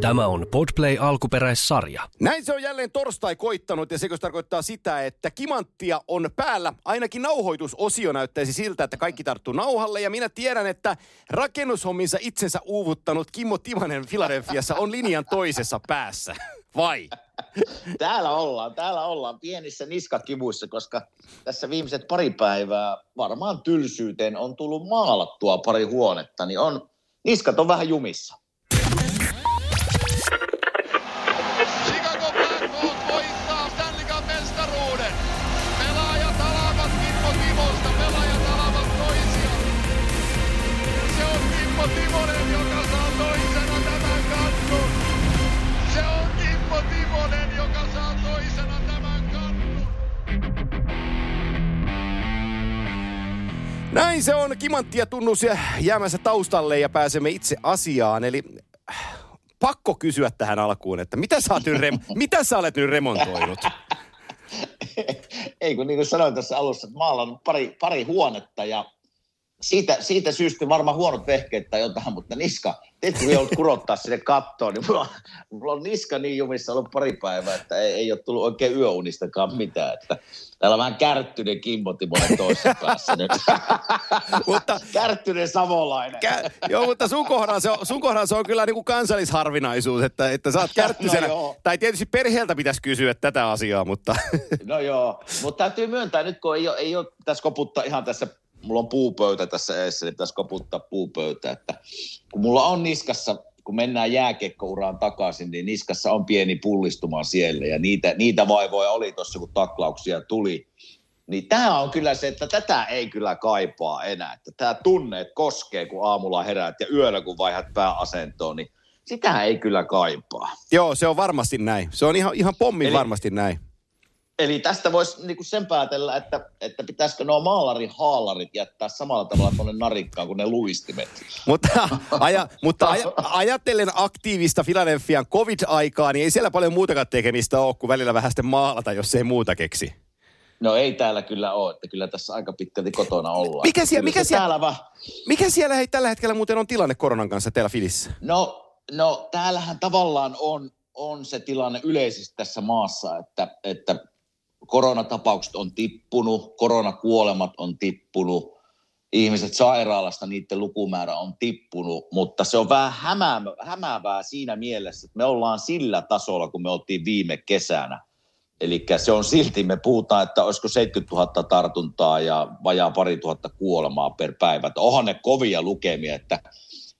Tämä on Podplay alkuperäissarja. Näin se on jälleen torstai koittanut ja se tarkoittaa sitä, että kimanttia on päällä. Ainakin nauhoitusosio näyttäisi siltä, että kaikki tarttuu nauhalle ja minä tiedän, että rakennushomminsa itsensä uuvuttanut Kimmo Tivanen Filadelfiassa on linjan toisessa päässä. Vai? Täällä ollaan, täällä ollaan pienissä niskakivuissa, koska tässä viimeiset pari päivää varmaan tylsyyteen on tullut maalattua pari huonetta, niin on, niskat on vähän jumissa. Näin se on kimanttia tunnus ja jäämässä taustalle ja pääsemme itse asiaan. Eli äh, pakko kysyä tähän alkuun, että mitä sä, oot nyt rem- mitä sä olet nyt remontoinut? Ei kun niin kuin sanoin tässä alussa, että maalla on pari, pari huonetta ja siitä, siitä syystä varmaan huonot vehkeet tai jotain, mutta niska, te kun joudut kurottaa sinne kattoon, niin mulla, mulla on niska niin jumissa ollut pari päivää, että ei, ei ole tullut oikein yöunistakaan mitään. Että täällä on vähän kärttyinen Kimmo Timonen toisessa päässä nyt. Mutta- kärttyinen savolainen. Kä- joo, mutta sun kohdalla se on, sun kohdalla se on kyllä niin kuin kansallisharvinaisuus, että, että sä oot kärttisenä. No joo. tai tietysti perheeltä pitäisi kysyä tätä asiaa, mutta No joo, mutta täytyy myöntää nyt, kun ei ole, ei ole tässä koputtaa ihan tässä, mulla on puupöytä tässä edessä, niin tässä koputtaa puupöytä, että kun mulla on niskassa, kun mennään jääkiekkouraan takaisin, niin niskassa on pieni pullistuma siellä ja niitä, niitä vaivoja oli tuossa, kun taklauksia tuli. Niin tämä on kyllä se, että tätä ei kyllä kaipaa enää. Että tämä tunne, että koskee, kun aamulla heräät ja yöllä, kun vaihdat pääasentoon, niin sitä ei kyllä kaipaa. joo, se on varmasti näin. Se on ihan, ihan pommin Eli- varmasti näin. Eli tästä voisi niinku sen päätellä, että, että pitäisikö nuo maalarin haalarit jättää samalla tavalla tuonne narikkaan kuin ne luistimet. Mutta, aja, mutta aja, ajattelen aktiivista Filadelfian covid-aikaa, niin ei siellä paljon muutakaan tekemistä ole, kuin välillä vähän sitten maalata, jos ei muuta keksi. No ei täällä kyllä ole, että kyllä tässä aika pitkälti kotona ollaan. Mikä siellä- mikä siellä- Täällä va- Mikä siellä hei tällä hetkellä muuten on tilanne koronan kanssa teillä Filissä? no, no täällähän tavallaan on, on se tilanne yleisesti tässä maassa, että, että koronatapaukset on tippunut, koronakuolemat on tippunut, ihmiset sairaalasta, niiden lukumäärä on tippunut, mutta se on vähän hämäävää, siinä mielessä, että me ollaan sillä tasolla, kun me oltiin viime kesänä. Eli se on silti, me puhutaan, että olisiko 70 000 tartuntaa ja vajaa pari tuhatta kuolemaa per päivä. Onhan ne kovia lukemia, että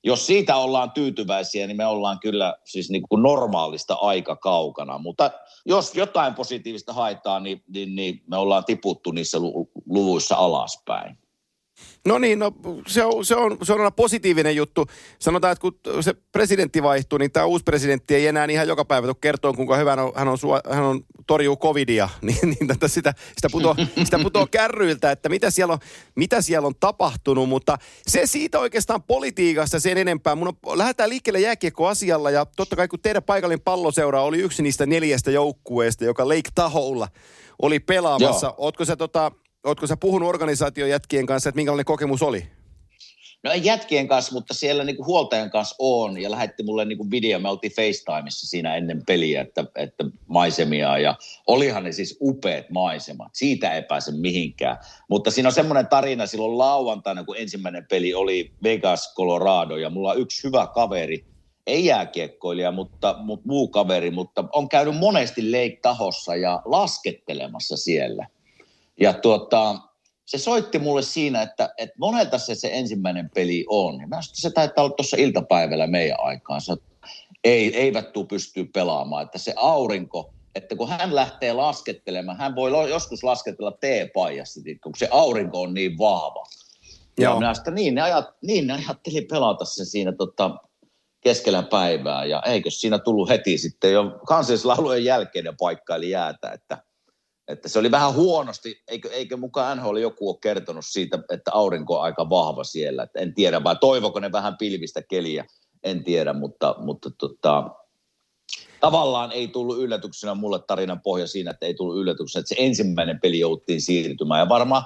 jos siitä ollaan tyytyväisiä, niin me ollaan kyllä siis niin kuin normaalista aika kaukana. Mutta jos jotain positiivista haetaan, niin, niin, niin me ollaan tiputtu niissä lu- luvuissa alaspäin. No niin, no, se, on, se, on, se on aina positiivinen juttu. Sanotaan, että kun se presidentti vaihtuu, niin tämä uusi presidentti ei enää ihan joka päivä tule kertoa, kuinka hyvä hän on, hän on, sua, hän on torjuu covidia. Niin, niin tätä sitä, sitä, putoo, sitä putoo kärryiltä, että mitä siellä, on, mitä siellä on tapahtunut. Mutta se siitä oikeastaan politiikasta sen enempää. Mun on, lähdetään liikkeelle jääkiekkoasialla ja totta kai kun teidän paikallinen palloseura oli yksi niistä neljästä joukkueesta, joka Lake Taholla oli pelaamassa. Joo. Ootko sä tota, Ootko sä puhunut organisaation jätkien kanssa, että minkälainen kokemus oli? No ei jätkien kanssa, mutta siellä niinku huoltajan kanssa on ja lähetti mulle niinku video. Me oltiin FaceTimeissa siinä ennen peliä, että, että maisemia ja olihan ne siis upeat maisemat. Siitä ei pääse mihinkään. Mutta siinä on semmoinen tarina silloin lauantaina, kun ensimmäinen peli oli Vegas, Colorado ja mulla on yksi hyvä kaveri, ei jääkiekkoilija, mutta, mutta muu kaveri, mutta on käynyt monesti Lake-tahossa ja laskettelemassa siellä. Ja tuota, se soitti mulle siinä, että, että monelta se, se ensimmäinen peli on. Ja mä sanoin, että se taitaa olla tuossa iltapäivällä meidän aikaan. Sanoin, että ei, eivät tuu pystyä pelaamaan. Että se aurinko, että kun hän lähtee laskettelemaan, hän voi joskus lasketella T-paijassa, kun se aurinko on niin vahva. Ja Joo. minä että niin ne, ajat, niin ne ajatteli pelata sen siinä tota, keskellä päivää. Ja eikö siinä tullut heti sitten jo kansallislaulujen jälkeinen paikka, eli jäätä, että että se oli vähän huonosti, eikö, eikö mukaan NHL joku ole kertonut siitä, että aurinko on aika vahva siellä, että en tiedä, vai toivoko ne vähän pilvistä keliä, en tiedä, mutta, mutta tota, tavallaan ei tullut yllätyksenä mulle tarinan pohja siinä, että ei tullut yllätyksenä, että se ensimmäinen peli jouttiin siirtymään, ja varmaan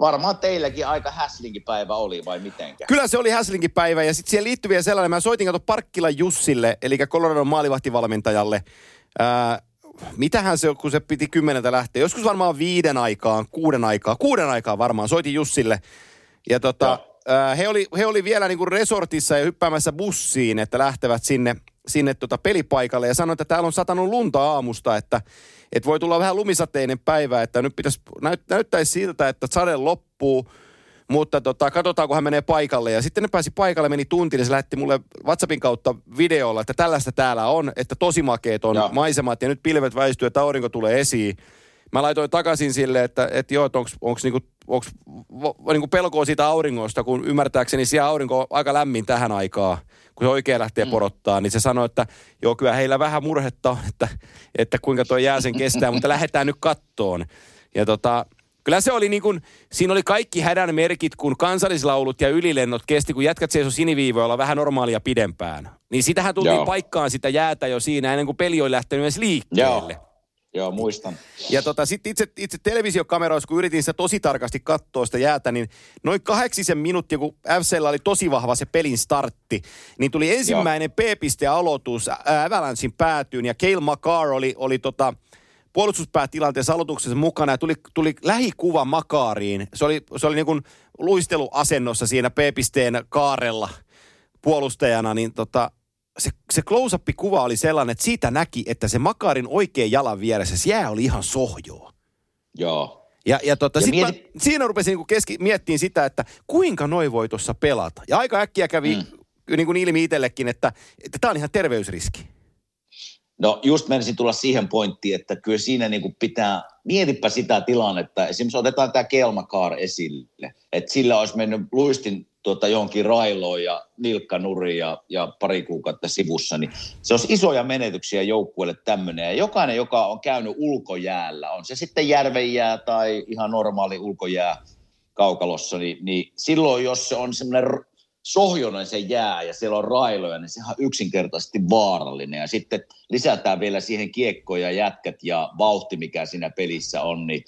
varmaan teilläkin aika häslinkin päivä oli vai mitenkä? Kyllä se oli Häslinkin päivä ja sitten siihen liittyy vielä sellainen, mä soitin kato Parkkila Jussille, eli Coloradon maalivahtivalmentajalle. Ää, mitähän se on, kun se piti kymmeneltä lähteä? Joskus varmaan viiden aikaan, kuuden aikaa, kuuden aikaa varmaan. Soitin Jussille. Ja tota, ää, he, oli, he oli vielä niinku resortissa ja hyppäämässä bussiin, että lähtevät sinne, sinne tota pelipaikalle. Ja sanoi, että täällä on satanut lunta aamusta, että, että voi tulla vähän lumisateinen päivä, että nyt pitäisi, näyt, näyttäisi siltä, että sade loppuu, mutta tota, katsotaan, kun hän menee paikalle. Ja sitten ne pääsi paikalle, meni tunti, niin se lähetti mulle WhatsAppin kautta videolla, että tällaista täällä on, että tosi makeet on Joo. maisemat ja nyt pilvet väistyy, että aurinko tulee esiin. Mä laitoin takaisin sille, että, että joo, että onks niinku, onks, niinku pelkoa siitä auringosta, kun ymmärtääkseni siellä aurinko on aika lämmin tähän aikaan, kun se oikein lähtee mm. porottaa, niin se sanoi, että joo, kyllä heillä vähän murhetta on, että, että kuinka tuo jää sen kestää, mutta lähdetään nyt kattoon. Ja tota, Kyllä se oli niin kuin, siinä oli kaikki hädän merkit, kun kansallislaulut ja ylilennot kesti, kun jätkät seisoi siniviivoilla vähän normaalia pidempään. Niin sitähän tultiin Joo. paikkaan sitä jäätä jo siinä ennen kuin peli oli lähtenyt edes liikkeelle. Joo, joo muistan. Ja tota, sitten itse, itse televisiokameroissa, kun yritin sitä tosi tarkasti katsoa sitä jäätä, niin noin kahdeksisen minuuttia, kun FCllä oli tosi vahva se pelin startti, niin tuli ensimmäinen P-piste aloitus Avalanchein päätyyn, ja Cale Makar oli, oli tota, puolustuspäätilanteessa aloituksessa mukana, ja tuli, tuli lähikuva Makariin. Se oli, se oli niin kuin luisteluasennossa siinä P-pisteen kaarella puolustajana, niin tota, se, se close-up-kuva oli sellainen, että siitä näki, että se Makarin oikein jalan vieressä, se jää oli ihan sohjoa. Joo. Ja, ja, tota, Ja sit mieti- mä, siinä rupesin niinku keski, miettimään sitä, että kuinka noi voi tuossa pelata. Ja aika äkkiä kävi mm. niin kuin ilmi itsellekin, että tämä on ihan terveysriski. No just menisin tulla siihen pointtiin, että kyllä siinä niin kuin pitää, mietipä sitä tilannetta, esimerkiksi otetaan tämä Kelmakaar esille, että sillä olisi mennyt luistin tuota johonkin railoon ja nilkkanuri ja, ja pari kuukautta sivussa, niin se olisi isoja menetyksiä joukkueelle tämmöinen. Ja jokainen, joka on käynyt ulkojäällä, on se sitten järvenjää tai ihan normaali ulkojää kaukalossa, niin, niin silloin jos se on semmoinen sohjoinen se jää ja siellä on railoja, niin sehän on yksinkertaisesti vaarallinen. Ja sitten lisätään vielä siihen kiekko ja jätkät ja vauhti, mikä siinä pelissä on, niin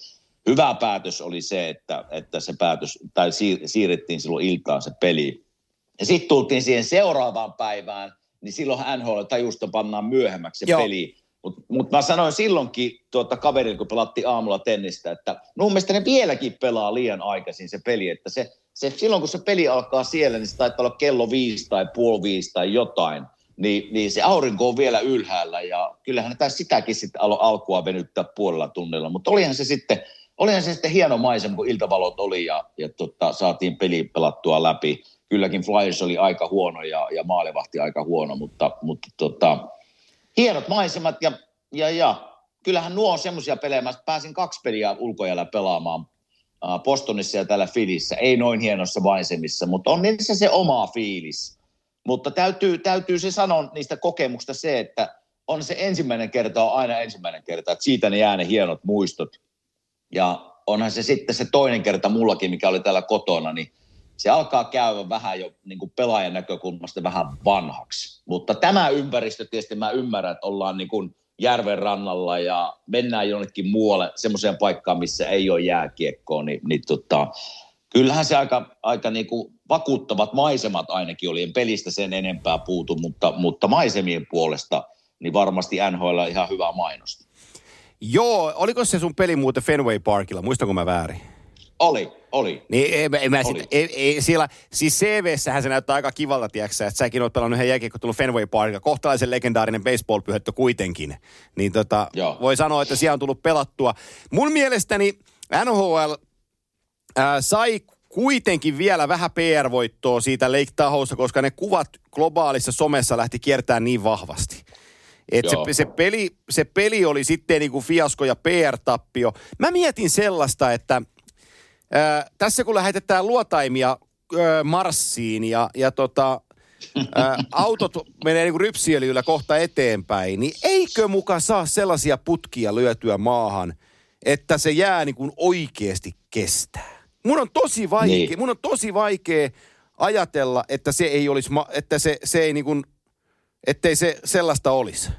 hyvä päätös oli se, että, että se päätös, tai siir- siirrettiin silloin iltaan se peli. Ja sitten tultiin siihen seuraavaan päivään, niin silloin NHL tajusta pannaan myöhemmäksi se Joo. peli. Mutta mut mä sanoin silloinkin tuota kaverille, kun pelattiin aamulla tennistä, että mun mielestä ne vieläkin pelaa liian aikaisin se peli, että se, se, silloin kun se peli alkaa siellä, niin se taitaa olla kello viisi tai puoli viisi tai jotain, niin, niin se aurinko on vielä ylhäällä ja kyllähän taisi sitäkin sitten alo, alkua venyttää puolella tunnilla, mutta olihan se sitten, olihan se sitten hieno maisema, kun iltavalot oli ja, ja tota, saatiin peli pelattua läpi. Kylläkin Flyers oli aika huono ja, ja maalivahti aika huono, mutta, mutta tota, hienot maisemat ja, ja, ja kyllähän nuo on semmoisia pelejä. Mä pääsin kaksi peliä ulkojäällä pelaamaan äh, Bostonissa ja täällä Filissä. Ei noin hienossa maisemissa, mutta on niissä se oma fiilis. Mutta täytyy, täytyy se sanoa niistä kokemuksista se, että on se ensimmäinen kerta on aina ensimmäinen kerta, että siitä ne jää ne hienot muistot. Ja onhan se sitten se toinen kerta mullakin, mikä oli täällä kotona, niin se alkaa käydä vähän jo niin kuin pelaajan näkökulmasta vähän vanhaksi. Mutta tämä ympäristö tietysti mä ymmärrän, että ollaan niin kuin järven rannalla ja mennään jonnekin muualle semmoiseen paikkaan, missä ei ole jääkiekkoa, niin, niin tota, kyllähän se aika, aika niin kuin vakuuttavat maisemat ainakin oli. En pelistä sen enempää puutu, mutta, mutta maisemien puolesta niin varmasti NHL ihan hyvä mainosta. Joo, oliko se sun peli muuten Fenway Parkilla, muistanko mä väärin? Oli, oli. Niin ei, mä, ei, mä sit, Oli. ei, ei, siellä, siis CVssähän se näyttää aika kivalta, tiedätkö että säkin oot pelannut yhden jälkeen, kun tullut Fenway Parkilla, kohtalaisen legendaarinen baseball-pyhättö kuitenkin. Niin tota, Joo. voi sanoa, että siellä on tullut pelattua. Mun mielestäni NHL ää, sai kuitenkin vielä vähän PR-voittoa siitä Lake Tahosta, koska ne kuvat globaalissa somessa lähti kiertämään niin vahvasti. Et se, se, peli, se peli oli sitten niin kuin fiasko ja PR-tappio. Mä mietin sellaista, että ää, tässä kun lähetetään luotaimia ää, Marsiin ja, ja tota, ää, autot menee niin rypsiöljyllä kohta eteenpäin, niin eikö muka saa sellaisia putkia lyötyä maahan, että se jää niin kuin oikeasti kestää? Mun on tosi vaikea, niin. Niin. mun on tosi vaikea ajatella, että se ei olisi, ma- että se, se ei niin kuin, ettei se sellaista olisi.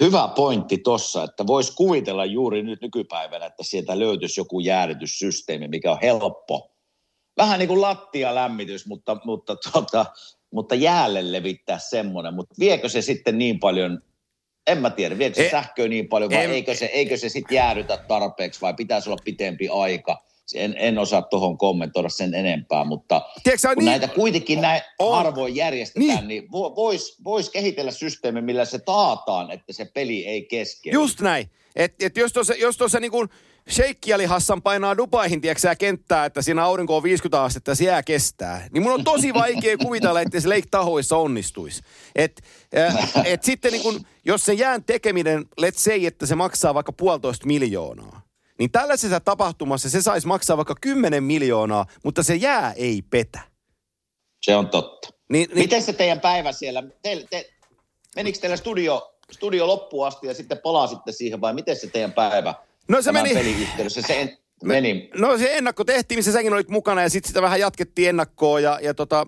Hyvä pointti tossa, että voisi kuvitella juuri nyt nykypäivänä, että sieltä löytyisi joku jäädytyssysteemi, mikä on helppo. Vähän niin kuin lattialämmitys, mutta, mutta, tuota, mutta jäälle levittää semmoinen. Mutta viekö se sitten niin paljon, en mä tiedä, viekö se E- sähköä niin paljon vai em- eikö se, eikö se sitten jäädytä tarpeeksi vai pitäisi olla pitempi aika? En, en osaa tuohon kommentoida sen enempää, mutta Tiedätkö, kun niin, näitä kuitenkin näin On. harvoin järjestetään, niin, niin voisi vois kehitellä systeemi, millä se taataan, että se peli ei keskeydy. Just näin. Et, et jos tuossa jos tuossa niin kuin Sheikki Ali Hassan painaa Dubaihin, tiedätkö kenttää, että siinä aurinko on 50 astetta se jää kestää. Niin mun on tosi vaikea kuvitella, että se Lake Tahoissa onnistuisi. Et, äh, et sitten niin kun, jos se jään tekeminen, let's say, että se maksaa vaikka puolitoista miljoonaa. Niin tällaisessa tapahtumassa se saisi maksaa vaikka 10 miljoonaa, mutta se jää ei petä. Se on totta. Niin, niin, Miten se teidän päivä siellä, te, te, menikö teillä studio, studio loppuun asti ja sitten palasitte siihen vai miten se teidän päivä No se meni- pelin yhteydessä? Se en, meni, No se ennakko tehtiin, missä säkin olit mukana ja sitten sitä vähän jatkettiin ennakkoa ja, ja tota,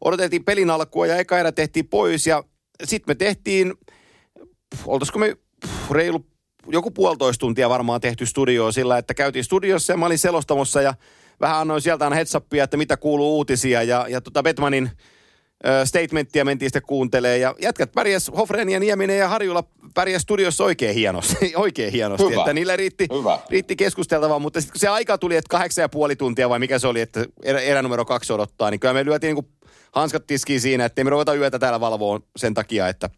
odoteltiin pelin alkua ja eka erä tehtiin pois ja sitten me tehtiin, oltaisiko me pff, reilu joku puolitoista tuntia varmaan tehty studioa sillä, että käytiin studiossa ja mä olin selostamossa ja vähän annoin sieltä aina heads upia, että mitä kuuluu uutisia ja, ja tota Betmanin ö, statementtia mentiin sitten kuuntelee ja jätkät pärjäs, Hofren ja Nieminen ja Harjula pärjäs studiossa oikein hienosti, oikein hienosti, Hyvä. että niillä riitti, Hyvä. riitti keskusteltavaa, mutta sitten kun se aika tuli, että kahdeksan ja puoli tuntia vai mikä se oli, että erä, erä numero kaksi odottaa, niin kyllä me lyötiin niin hanskat tiskiin siinä, että me ruveta yötä täällä valvoa sen takia, että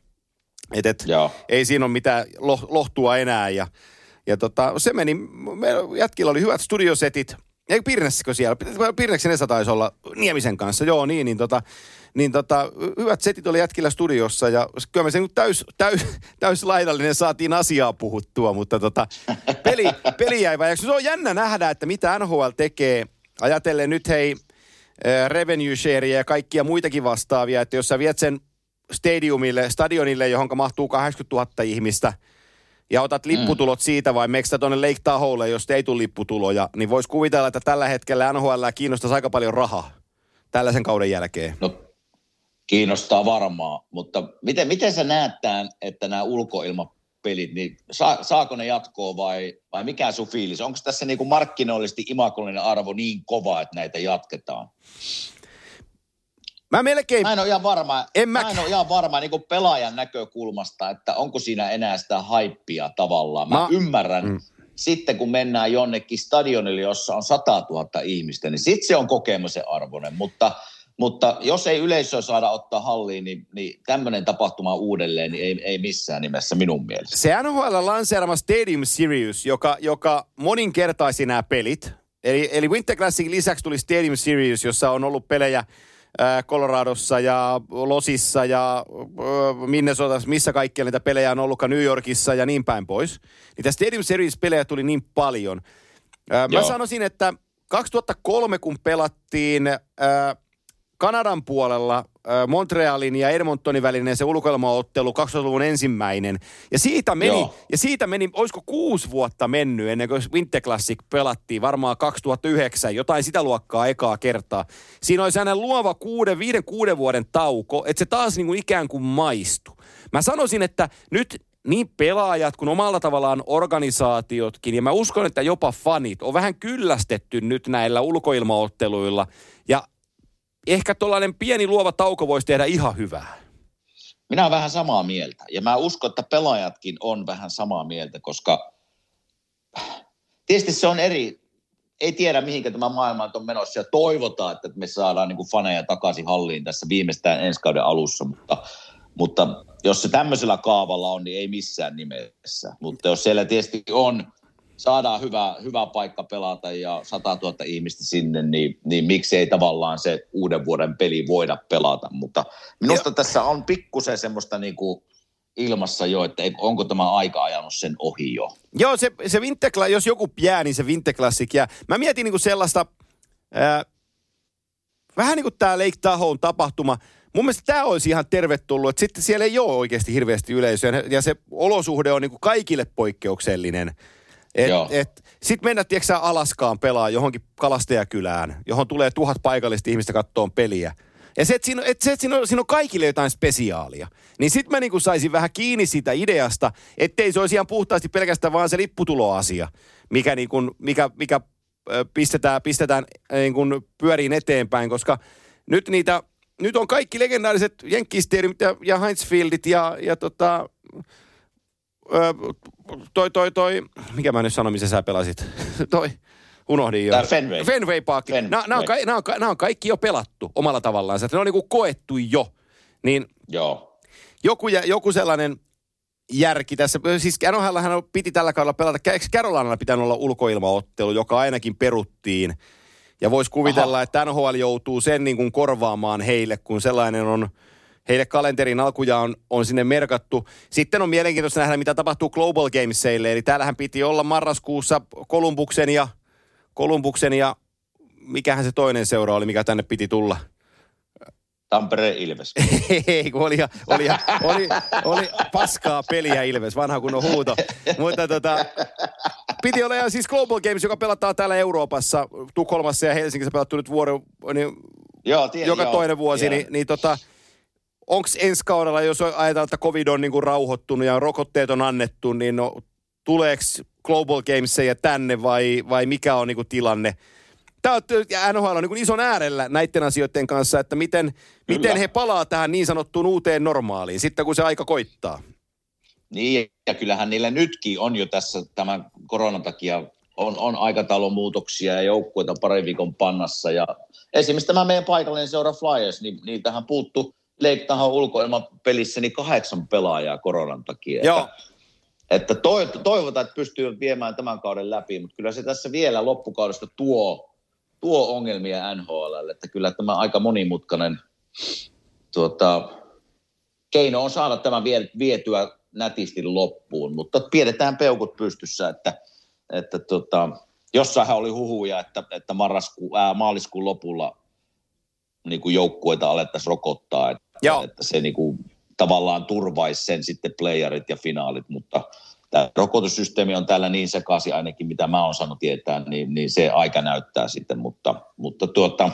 et, et, Joo. ei siinä ole mitään loh, lohtua enää. Ja, ja tota, se meni, me, jätkillä oli hyvät studiosetit. Ei Pirnessikö siellä? Pirneksen Esa taisi olla Niemisen kanssa, joo niin, niin tota, niin tota, hyvät setit oli jätkillä studiossa ja kyllä me sen täys, täys, täys laidallinen saatiin asiaa puhuttua, mutta tota, peli, peli jäi väjäksi. Se on jännä nähdä, että mitä NHL tekee. Ajatellen nyt hei, äh, revenue shareja ja kaikkia muitakin vastaavia, että jos sä viet sen stadiumille, stadionille, johon mahtuu 80 000 ihmistä, ja otat lipputulot siitä vai meneekö tuonne Lake Tahoelle, jos ei tule lipputuloja, niin voisi kuvitella, että tällä hetkellä NHL kiinnostaisi aika paljon rahaa tällaisen kauden jälkeen. no, kiinnostaa varmaan, mutta miten, miten sä näet tämän, että nämä ulkoilmapelit, niin saa, saako ne jatkoa vai, vai mikä sun fiilis? Onko tässä niinku markkinoillisesti imakollinen arvo niin kova, että näitä jatketaan? Mä melkein... Mä en ole ihan varma, En mä... mä- en ole ihan varma niin kuin pelaajan näkökulmasta, että onko siinä enää sitä haippia tavallaan. Mä, Mä- mä ymmärrän, Mm. sitten kun mennään jonnekin stadionille, jossa on 100 000 ihmistä, niin sitten se on kokemuksen arvoinen. Mutta, mutta jos ei yleisöä saada ottaa halliin, niin, niin tämmöinen tapahtuma uudelleen niin ei, ei missään nimessä minun mielestä. Se NHL lanseerama Stadium Series, joka, joka moninkertaisi nämä pelit. Eli, eli Winter Classicin lisäksi tuli Stadium Series, jossa on ollut pelejä Coloradossa ja Losissa ja äh, Minnesotassa, missä kaikkia niitä pelejä on ollutkaan New Yorkissa ja niin päin pois. Niitä Stadium Series-pelejä tuli niin paljon. Ää, mä Joo. sanoisin, että 2003 kun pelattiin Kanadan puolella äh, Montrealin ja Edmontonin välinen se ulkoilmaottelu 2000-luvun ensimmäinen. Ja siitä meni, Joo. ja siitä meni, olisiko kuusi vuotta mennyt ennen kuin Winter Classic pelattiin, varmaan 2009, jotain sitä luokkaa ekaa kertaa. Siinä oli sellainen luova kuuden, viiden, kuuden vuoden tauko, että se taas niin kuin ikään kuin maistui. Mä sanoisin, että nyt niin pelaajat kuin omalla tavallaan organisaatiotkin, ja mä uskon, että jopa fanit on vähän kyllästetty nyt näillä ulkoilmaotteluilla, ja ehkä tuollainen pieni luova tauko voisi tehdä ihan hyvää. Minä olen vähän samaa mieltä. Ja mä uskon, että pelaajatkin on vähän samaa mieltä, koska tietysti se on eri, ei tiedä mihinkä tämä maailma on menossa ja toivotaan, että me saadaan niin kuin faneja takaisin halliin tässä viimeistään ensi kauden alussa, mutta, mutta jos se tämmöisellä kaavalla on, niin ei missään nimessä. Mutta jos siellä tietysti on, saadaan hyvä, hyvä paikka pelata ja 100 000 ihmistä sinne, niin, niin miksi ei tavallaan se uuden vuoden peli voida pelata. Mutta minusta tässä on pikkusen semmoista niin kuin ilmassa jo, että onko tämä aika ajanut sen ohi jo. Joo, se, se Winter, Cla- jos joku jää, niin se Winter Classic jää. Mä mietin niinku sellaista, ää, vähän niin kuin tämä Lake Tahoe tapahtuma. Mun mielestä tämä olisi ihan tervetullut, että sitten siellä ei ole oikeasti hirveästi yleisöä ja se olosuhde on niinku kaikille poikkeuksellinen. Et, Joo. et, sitten mennä, tiedätkö Alaskaan pelaa johonkin kalastajakylään, johon tulee tuhat paikallista ihmistä kattoon peliä. Ja se, että siinä, et se, että siinä, on, siinä on kaikille jotain spesiaalia. Niin sit mä niinku saisin vähän kiinni siitä ideasta, ettei se olisi ihan puhtaasti pelkästään vaan se lipputuloasia, mikä, niinku, mikä, mikä pistetään, pistetään niin kuin pyöriin eteenpäin, koska nyt niitä, nyt on kaikki legendaariset Jenkkisteerimit ja, ja Heinzfieldit ja, ja tota, toi, toi, toi, mikä mä nyt sanon, missä sä pelasit? toi, unohdin jo. Fenway. Fenway Park. Fenway. Nämä, nämä, on, ka- nämä, on, nämä on kaikki jo pelattu omalla tavallaan. Ne on niin kuin koettu jo. Niin Joo. joku, joku sellainen järki tässä. Siis NHLhän piti tällä kaudella pelata. Eikö Carolinalla pitänyt olla ulkoilmaottelu, joka ainakin peruttiin? Ja voisi kuvitella, Aha. että NHL joutuu sen niin kuin korvaamaan heille, kun sellainen on heille kalenterin alkuja on, on sinne merkattu. Sitten on mielenkiintoista nähdä, mitä tapahtuu Global Gamesseille. Eli täällähän piti olla marraskuussa Kolumbuksen ja, Kolumbuksen ja mikähän se toinen seura oli, mikä tänne piti tulla. Tampere Ilves. Ei, kun oli, oli, oli, oli paskaa peliä Ilves, vanha kunnon huuto. Mutta tota, piti olla ihan siis Global Games, joka pelataan täällä Euroopassa, Tukholmassa ja Helsingissä pelattu nyt vuoden, niin joo, tien, joka joo, toinen vuosi, tiedän. niin, niin tota, onko ensi kaudella, jos ajatellaan, että covid on niinku rauhoittunut ja rokotteet on annettu, niin no, tuleeko Global Gamesia tänne vai, vai mikä on niinku tilanne? Tämä on, ja NHL on niin ison äärellä näiden asioiden kanssa, että miten, miten he palaa tähän niin sanottuun uuteen normaaliin, sitten kun se aika koittaa. Niin, ja kyllähän niillä nytkin on jo tässä tämän koronan takia on, on aikataulun muutoksia ja joukkueita parin viikon pannassa. Ja esimerkiksi tämä meidän paikallinen seura Flyers, niin niitähän puuttu Leiktahan ulkoilman pelissä niin kahdeksan pelaajaa koronan takia. Joo. Että, että toivotaan, että pystyy viemään tämän kauden läpi, mutta kyllä se tässä vielä loppukaudesta tuo, tuo ongelmia NHL, että kyllä tämä aika monimutkainen tuota, keino on saada tämä vietyä nätisti loppuun, mutta pidetään peukut pystyssä, että, että tota, jossainhan oli huhuja, että, että marrasku, ää, maaliskuun lopulla niin kuin joukkueita alettaisiin rokottaa, että, Joo. että se niin kuin, tavallaan turvaisi sen sitten playerit ja finaalit, mutta tämä rokotussysteemi on täällä niin sekaisin ainakin, mitä mä oon saanut tietää, niin, niin se aika näyttää sitten, mutta, mutta tuota,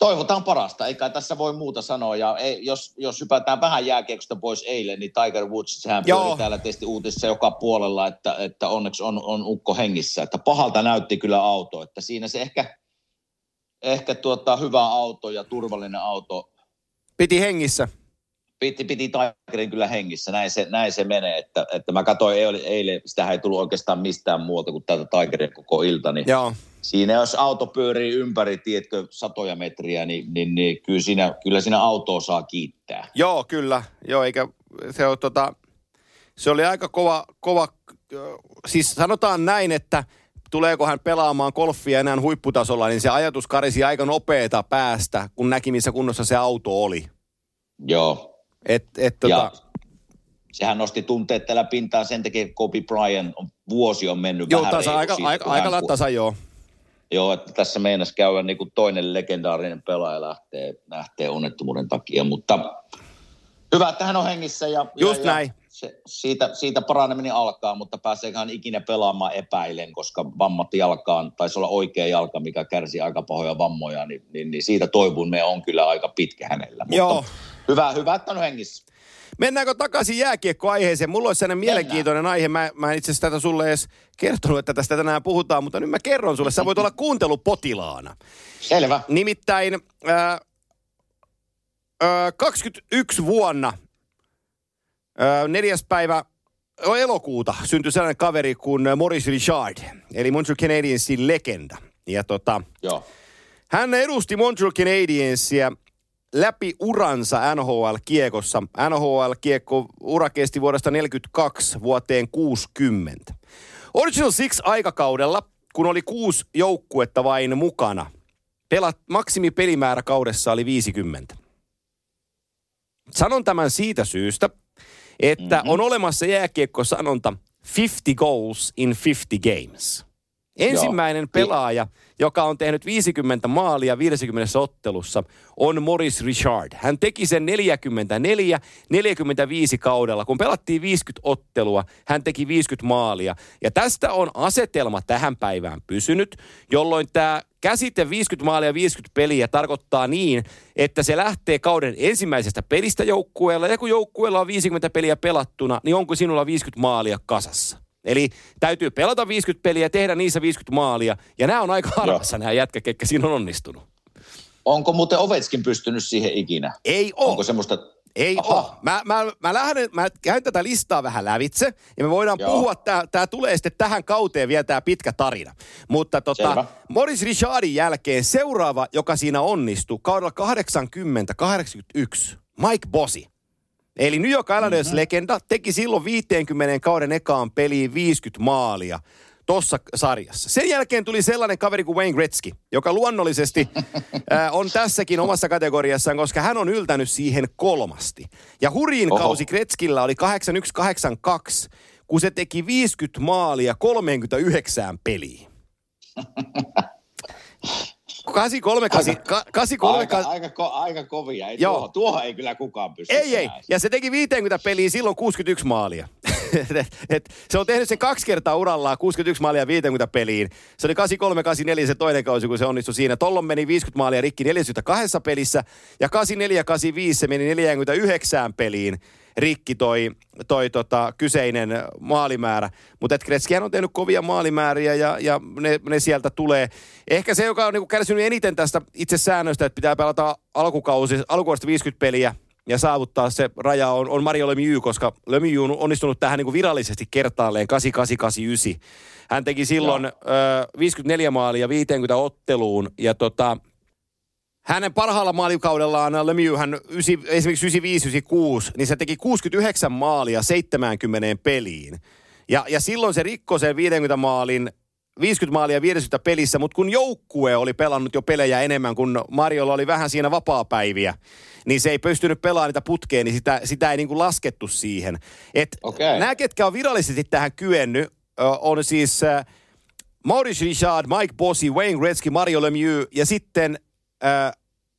toivotaan parasta, eikä tässä voi muuta sanoa. Ja ei, jos, jos hypätään vähän jääkiekosta pois eilen, niin Tiger Woods, sehän pyöri täällä tietysti uutisissa joka puolella, että, että onneksi on, on ukko hengissä. Että pahalta näytti kyllä auto, että siinä se ehkä, ehkä tuota, hyvä auto ja turvallinen auto Piti hengissä. piti, piti Tigerin kyllä hengissä, näin se, näin se menee. Että, että mä katsoin eilen, eilen, sitä ei tullut oikeastaan mistään muuta kuin tätä Tigerin koko ilta, niin Joo. siinä jos auto pyörii ympäri, tiedätkö, satoja metriä, niin, niin, niin kyllä, siinä, kyllä siinä autoa saa kiittää. Joo, kyllä. Joo, eikä se on tota, se oli aika kova, kova, siis sanotaan näin, että tuleeko hän pelaamaan golfia enää huipputasolla, niin se ajatus karisi aika nopeeta päästä, kun näki missä kunnossa se auto oli. Joo. Et, et, Ja tota, sehän nosti tunteet tällä pintaan sen takia, että Kobe Bryant on, vuosi on mennyt joo, vähän tasa, aika, siitä, aika, kun aika hän- lailla tasa, joo. Joo, että tässä meinas käydä niin kuin toinen legendaarinen pelaaja lähtee, lähtee onnettomuuden takia, mutta hyvä, että hän on hengissä ja, Just ja, näin. Se, siitä, siitä paraneminen alkaa, mutta pääseekö hän ikinä pelaamaan epäilen, koska vammatti jalkaan, taisi olla oikea jalka, mikä kärsi aika pahoja vammoja, niin, niin, niin siitä toivun on kyllä aika pitkä hänellä. Mutta Joo. Hyvä, hyvä, että on hengissä. Mennäänkö takaisin jääkiekkoaiheeseen? Mulla olisi sellainen mielenkiintoinen aihe. Mä, mä en itse asiassa tätä sulle edes kertonut, että tästä tänään puhutaan, mutta nyt mä kerron sulle. Sä voit olla kuuntelupotilaana. Selvä. Nimittäin ää, ää, 21 vuonna neljäs päivä elokuuta syntyi sellainen kaveri kuin Maurice Richard, eli Montreal Canadiensin legenda. Ja tota, Joo. hän edusti Montreal Canadiensia läpi uransa NHL-kiekossa. NHL-kiekko ura kesti vuodesta 42 vuoteen 60. Original Six aikakaudella, kun oli kuusi joukkuetta vain mukana, pelat, maksimipelimäärä kaudessa oli 50. Sanon tämän siitä syystä, että mm-hmm. on olemassa jääkiekko-sanonta 50 goals in 50 games. Ensimmäinen Joo. pelaaja, joka on tehnyt 50 maalia 50 ottelussa, on Morris Richard. Hän teki sen 44-45 kaudella. Kun pelattiin 50 ottelua, hän teki 50 maalia. Ja tästä on asetelma tähän päivään pysynyt, jolloin tämä käsite 50 maalia 50 peliä tarkoittaa niin, että se lähtee kauden ensimmäisestä pelistä joukkueella, ja kun joukkueella on 50 peliä pelattuna, niin onko sinulla 50 maalia kasassa? Eli täytyy pelata 50 peliä ja tehdä niissä 50 maalia, ja nämä on aika harvassa nämä jätkä, ketkä siinä on onnistunut. Onko muuten Ovetskin pystynyt siihen ikinä? Ei ole. Onko semmoista... Ei ole. Mä, mä, mä, lähden, mä käyn tätä listaa vähän lävitse ja me voidaan Joo. puhua, tää, tää tulee sitten tähän kauteen vielä tää pitkä tarina. Mutta tota, Selvä. Morris Richardin jälkeen seuraava, joka siinä onnistui, kaudella 80-81, Mike Bossi. Eli New York Islanders-legenda teki silloin 50 kauden ekaan peliin 50 maalia tuossa sarjassa. Sen jälkeen tuli sellainen kaveri kuin Wayne Gretzky, joka luonnollisesti ää, on tässäkin omassa kategoriassaan, koska hän on yltänyt siihen kolmasti. Ja hurjin Oho. kausi Gretzkillä oli 81-82, kun se teki 50 maalia 39 peliin. 83, 83, Aika, aika, ko, aika kovia. Ei Joo. tuohon, tuohon ei kyllä kukaan pysty. Ei, ei. Ja se teki 50 peliä silloin 61 maalia. et, et, se on tehnyt sen kaksi kertaa urallaan, 61 maalia 50 peliin. Se oli 83-84 se toinen kausi, kun se onnistui siinä. Tollon meni 50 maalia rikki 42 pelissä. Ja 84-85 se meni 49 peliin rikki toi, toi tota, kyseinen maalimäärä. Mutta et Gretzkyhän on tehnyt kovia maalimääriä ja, ja ne, ne, sieltä tulee. Ehkä se, joka on niinku kärsinyt eniten tästä itse säännöstä, että pitää pelata alkukausi, alkukaudesta 50 peliä ja saavuttaa se raja on, on Mario Lemieux, koska Lemieux on onnistunut tähän niin kuin virallisesti kertaalleen 8889. Hän teki silloin ö, 54 maalia 50 otteluun ja tota, hänen parhaalla maalikaudellaan Lemieux, hän ysi, esimerkiksi 95-96, niin se teki 69 maalia 70 peliin. Ja, ja silloin se rikkoi sen 50 maalin 50 maalia 50 pelissä, mutta kun joukkue oli pelannut jo pelejä enemmän, kun Mariolla oli vähän siinä vapaapäiviä, niin se ei pystynyt pelaamaan niitä putkeen, niin sitä, sitä ei niin kuin laskettu siihen. Et Okei. Nämä, ketkä on virallisesti tähän kyennyt, on siis Maurice Richard, Mike Bossy, Wayne Gretzky, Mario Lemieux ja sitten äh,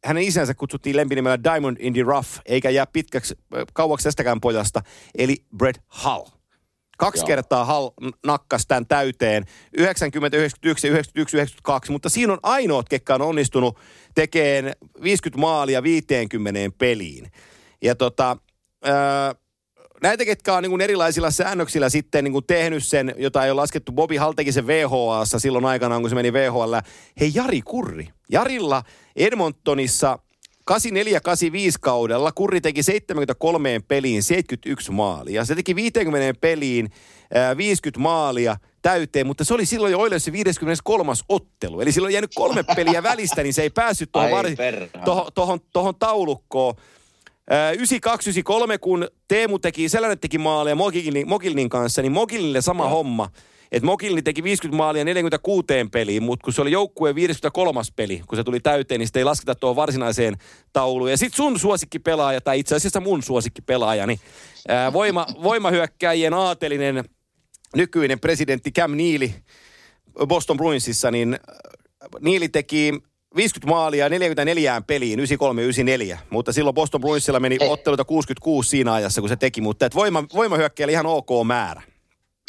hänen isänsä kutsuttiin lempinimellä Diamond in the Rough, eikä jää pitkäksi, kauaksi tästäkään pojasta, eli Brett Hull. Kaksi Joo. kertaa Hall n- nakkas tämän täyteen, 90, 91 ja 91, 92, mutta siinä on ainoat, ketkä on onnistunut tekemään 50 maalia 50 peliin. Ja tota, ää, näitä, ketkä on niin kuin erilaisilla säännöksillä sitten niin kuin tehnyt sen, jota ei ole laskettu, Bobby Hall teki sen VHAssa silloin aikanaan, kun se meni VHL. Hei, Jari Kurri. Jarilla Edmontonissa 84-85 kaudella Kurri teki 73 peliin 71 maalia. Se teki 50 peliin ää, 50 maalia täyteen, mutta se oli silloin jo Oilersin 53. ottelu. Eli silloin jäänyt kolme peliä välistä, niin se ei päässyt tuohon, var- perhana. tohon, tohon, tohon taulukkoon. Ää, 92-93, kun Teemu teki, Selänne teki maaleja Mogilnin, Mogilnin kanssa, niin Mogilnille sama homma. Että Mogilni teki 50 maalia 46 peliin, mutta kun se oli joukkueen 53. peli, kun se tuli täyteen, niin sitä ei lasketa tuohon varsinaiseen tauluun. Ja sitten sun suosikkipelaaja, tai itse asiassa mun suosikkipelaaja, niin ää, voima, voimahyökkäjien aatelinen nykyinen presidentti Cam Neely Boston Bruinsissa, niin Niili teki 50 maalia 44 peliin, 93-94. Mutta silloin Boston Bruinsilla meni otteluita 66 siinä ajassa, kun se teki. Mutta et voima, voimahyökkäjä ihan ok määrä.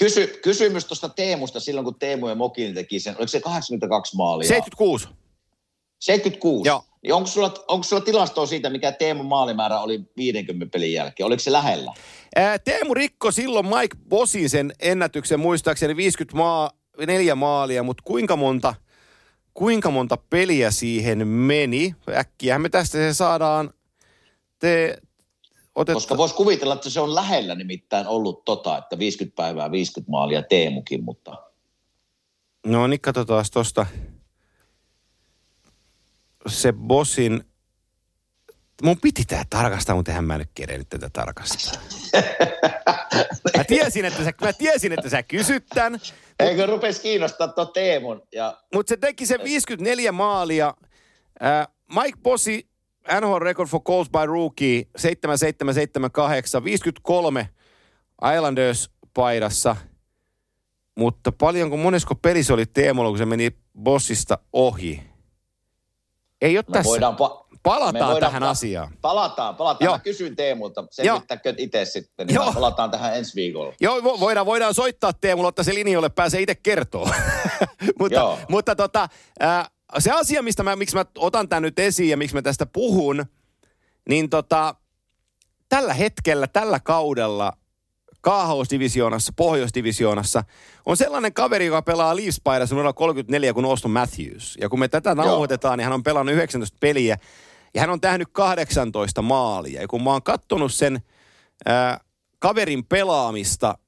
Kysy, kysymys tuosta Teemusta silloin, kun Teemu ja Mokin teki sen. Oliko se 82 maalia? 76. 76? Joo. Niin onko, sulla, onko sulla tilastoa siitä, mikä Teemun maalimäärä oli 50 pelin jälkeen? Oliko se lähellä? Ää, Teemu rikko silloin Mike Bosin sen ennätyksen, muistaakseni 50 maa, neljä maalia, mutta kuinka monta, kuinka monta peliä siihen meni? Äkkiä me tästä se saadaan. Te, otet, Koska voisi kuvitella, että se on lähellä nimittäin ollut tota, että 50 päivää, 50 maalia Teemukin, mutta No niin, katsotaan tuosta se Bosin... Mun piti tää tarkastaa, mutta eihän mä nyt kerennyt tätä tarkastaa. Mä tiesin, että sä, mä tiesin, että sä kysyt tän, eikö rupesi kiinnostaa tuo Teemun? Ja mutta se teki sen 54 maalia. Äh, Mike Bossi, NHL record for goals by rookie, 7778, 53 Islanders paidassa. Mutta paljonko, monesko pelissä oli Teemulla, kun se meni Bossista ohi? Ei ole me tässä. voidaan... Pa- Palataan tähän pa- asiaan. Palataan, palataan. Joo. Mä kysyin Teemulta, selvittäkö itse sitten, niin Joo. palataan tähän ensi viikolla. Joo, vo- voidaan, voidaan soittaa Teemulle, ottaa se linjoille, pääsee itse kertoa. mutta Joo. mutta tota, ää, se asia, mistä mä, miksi mä otan tämän nyt esiin ja miksi mä tästä puhun, niin tota, tällä hetkellä, tällä kaudella kaahausdivisioonassa, pohjoisdivisioonassa, on sellainen kaveri, joka pelaa Leafs paidassa numero 34 kuin Austin Matthews. Ja kun me tätä nauhoitetaan, niin hän on pelannut 19 peliä ja hän on tehnyt 18 maalia. Ja kun mä oon kattonut sen ää, kaverin pelaamista,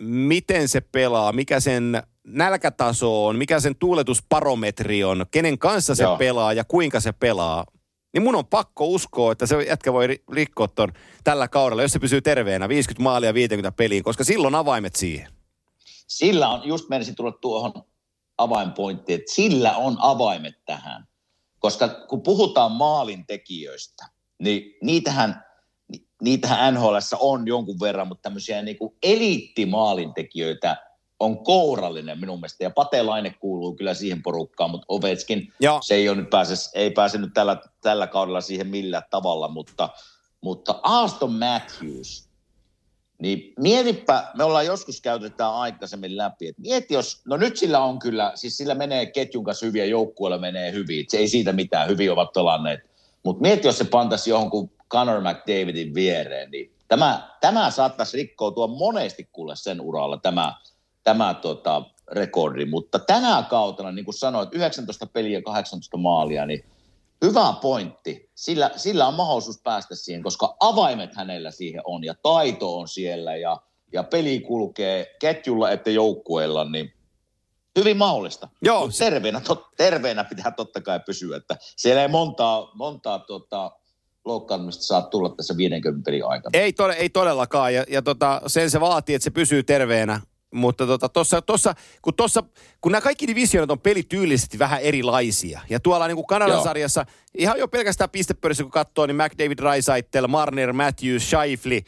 miten se pelaa, mikä sen nälkätaso on, mikä sen tuuletusparometri on, kenen kanssa se Joo. pelaa ja kuinka se pelaa, niin mun on pakko uskoa, että se jätkä voi ri- rikkoa ton tällä kaudella, jos se pysyy terveenä, 50 maalia 50 peliin, koska silloin avaimet siihen. Sillä on, just menisin tulla tuohon avainpointtiin, että sillä on avaimet tähän. Koska kun puhutaan maalintekijöistä, niin niitähän, ni- niitähän NHL on jonkun verran, mutta tämmöisiä niin eliittimaalintekijöitä on kourallinen minun mielestä. Ja Patelaine kuuluu kyllä siihen porukkaan, mutta Ovechkin, Joo. se ei, ole nyt pääse, ei pääse nyt tällä, tällä kaudella siihen millään tavalla, mutta, mutta Aston Matthews, niin mietipä, me ollaan joskus käytetään aikaisemmin läpi, että mieti jos, no nyt sillä on kyllä, siis sillä menee ketjun kanssa hyviä, joukkueella menee hyvin, se ei siitä mitään, hyvin ovat pelanneet, mutta mieti jos se pantaisi johonkin Conor McDavidin viereen, niin tämä, tämä saattaisi rikkoutua monesti kuule sen uralla, tämä, tämä tota, rekordi, mutta tänä kautena, niin kuin sanoit, 19 peliä 18 maalia, niin hyvä pointti. Sillä, sillä on mahdollisuus päästä siihen, koska avaimet hänellä siihen on ja taito on siellä ja, ja peli kulkee ketjulla että joukkueella, niin hyvin mahdollista. Joo, Mut terveenä, tot, terveenä pitää totta kai pysyä, että siellä ei montaa, montaa tota, loukkaantumista saa tulla tässä 50 pelin aikana. Ei, tode, ei todellakaan, ja, ja tota, sen se vaatii, että se pysyy terveenä. Mutta tota, tossa, tossa, kun, tossa, kun nämä kaikki divisioonat on pelityylisesti vähän erilaisia, ja tuolla niin kuin Kanadan Joo. sarjassa, ihan jo pelkästään pistepörissä kun katsoo, niin McDavid, Rysaitel, Marner, Matthews, Scheifele,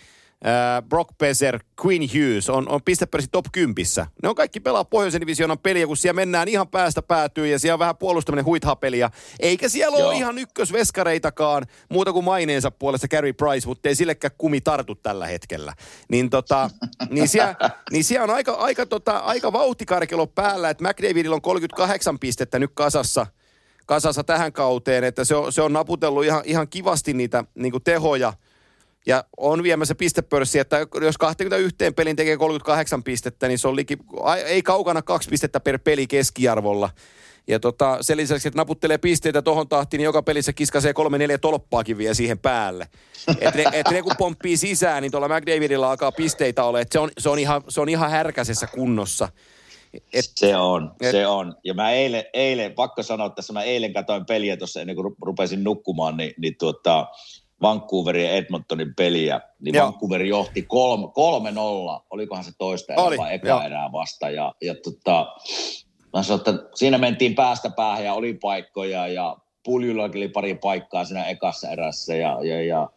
äh, Brock Besser, Quinn Hughes on, on pistepörssi top 10. Ne on kaikki pelaa pohjoisen divisioonan peliä, kun siellä mennään ihan päästä päätyy ja siellä on vähän puolustaminen huithapeliä. Eikä siellä Joo. ole ihan ykkösveskareitakaan muuta kuin maineensa puolesta Carey Price, mutta ei sillekään kumi tartu tällä hetkellä. Niin, tota, niin, siellä, niin siellä on aika, aika, tota, aika vauhtikarkelo päällä, että McDavidilla on 38 pistettä nyt kasassa kasassa tähän kauteen, että se on, se on naputellut ihan, ihan kivasti niitä niin tehoja ja on viemässä pistepörssi, että jos 21 pelin tekee 38 pistettä, niin se on liki, ei kaukana kaksi pistettä per peli keskiarvolla. Ja tota, sen lisäksi, että naputtelee pisteitä tohon tahtiin, niin joka pelissä kiskasee kolme neljä tolppaakin vielä siihen päälle. Että ne, et ne kun pomppii sisään, niin tuolla McDavidilla alkaa pisteitä olla. Että se, on, se, on ihan, se on ihan härkäisessä kunnossa. Et, Se on, et- se on. Ja mä eilen, eilen, pakko sanoa tässä, mä eilen katsoin peliä tuossa ennen kuin ru- rupesin nukkumaan, niin, niin tuota, Vancouverin ja Edmontonin peliä, niin Joo. Vancouver johti kolme, kolme nolla, olikohan se toista Oli, erää vai eka joo. erää vasta. Ja, ja tota, mä sanoin, että siinä mentiin päästä päähän ja oli paikkoja ja Puljullakin oli pari paikkaa siinä ekassa erässä ja, ja, ja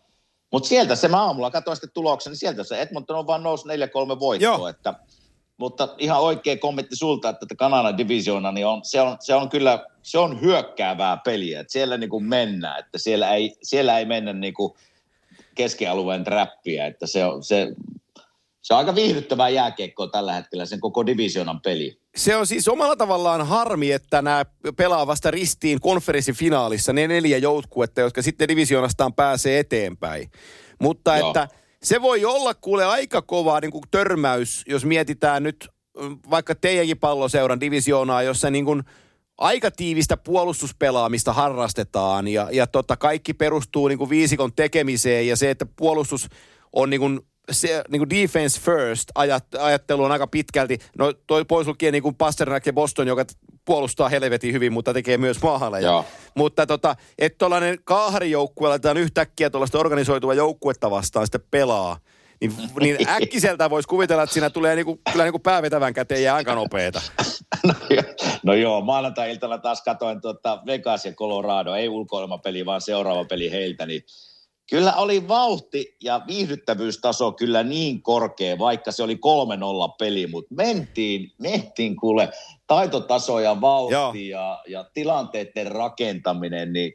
mutta sieltä se mä aamulla katsoin sitten tuloksen, niin sieltä se Edmonton on vaan noussut 4-3 voittoa, Joo. että mutta ihan oikea kommentti sulta, että Kanadan divisioona, niin on, se, on, se on kyllä, se on hyökkäävää peliä, että siellä niin kuin mennään, että siellä ei, siellä ei mennä niin kuin keskialueen trappia, että se on, se, se on aika viihdyttävää jääkiekkoa tällä hetkellä, sen koko divisioonan peli. Se on siis omalla tavallaan harmi, että nämä pelaa vasta ristiin konferenssifinaalissa, ne neljä joukkuetta, jotka sitten divisioonastaan pääsee eteenpäin. Mutta Joo. että se voi olla kuule aika kova niin kuin törmäys, jos mietitään nyt mm, vaikka teidänkin palloseuran divisioonaa, jossa niin kuin aika tiivistä puolustuspelaamista harrastetaan ja, ja tota, kaikki perustuu niin kuin viisikon tekemiseen ja se, että puolustus on niin kuin se niin kuin defense first ajat, ajattelu on aika pitkälti, no toi pois lukien niin kuin Pasternak ja Boston, joka puolustaa helvetin hyvin, mutta tekee myös maaleja. Joo. Mutta tota, että tuollainen kahden joukkue laitetaan yhtäkkiä tuollaista organisoitua joukkuetta vastaan sitten pelaa, niin, niin äkkiseltä voisi kuvitella, että siinä tulee niinku, kyllä niinku päävetävän käteen ja aika nopeeta. No, jo- no joo, maanantai-iltana taas katoin tuota Vegas ja Colorado, ei ulkoilmapeli, vaan seuraava peli heiltä, niin kyllä oli vauhti ja viihdyttävyystaso kyllä niin korkea, vaikka se oli 3-0 peli, mutta mentiin, mentiin kuule taitotaso ja vauhti ja, ja tilanteiden rakentaminen, niin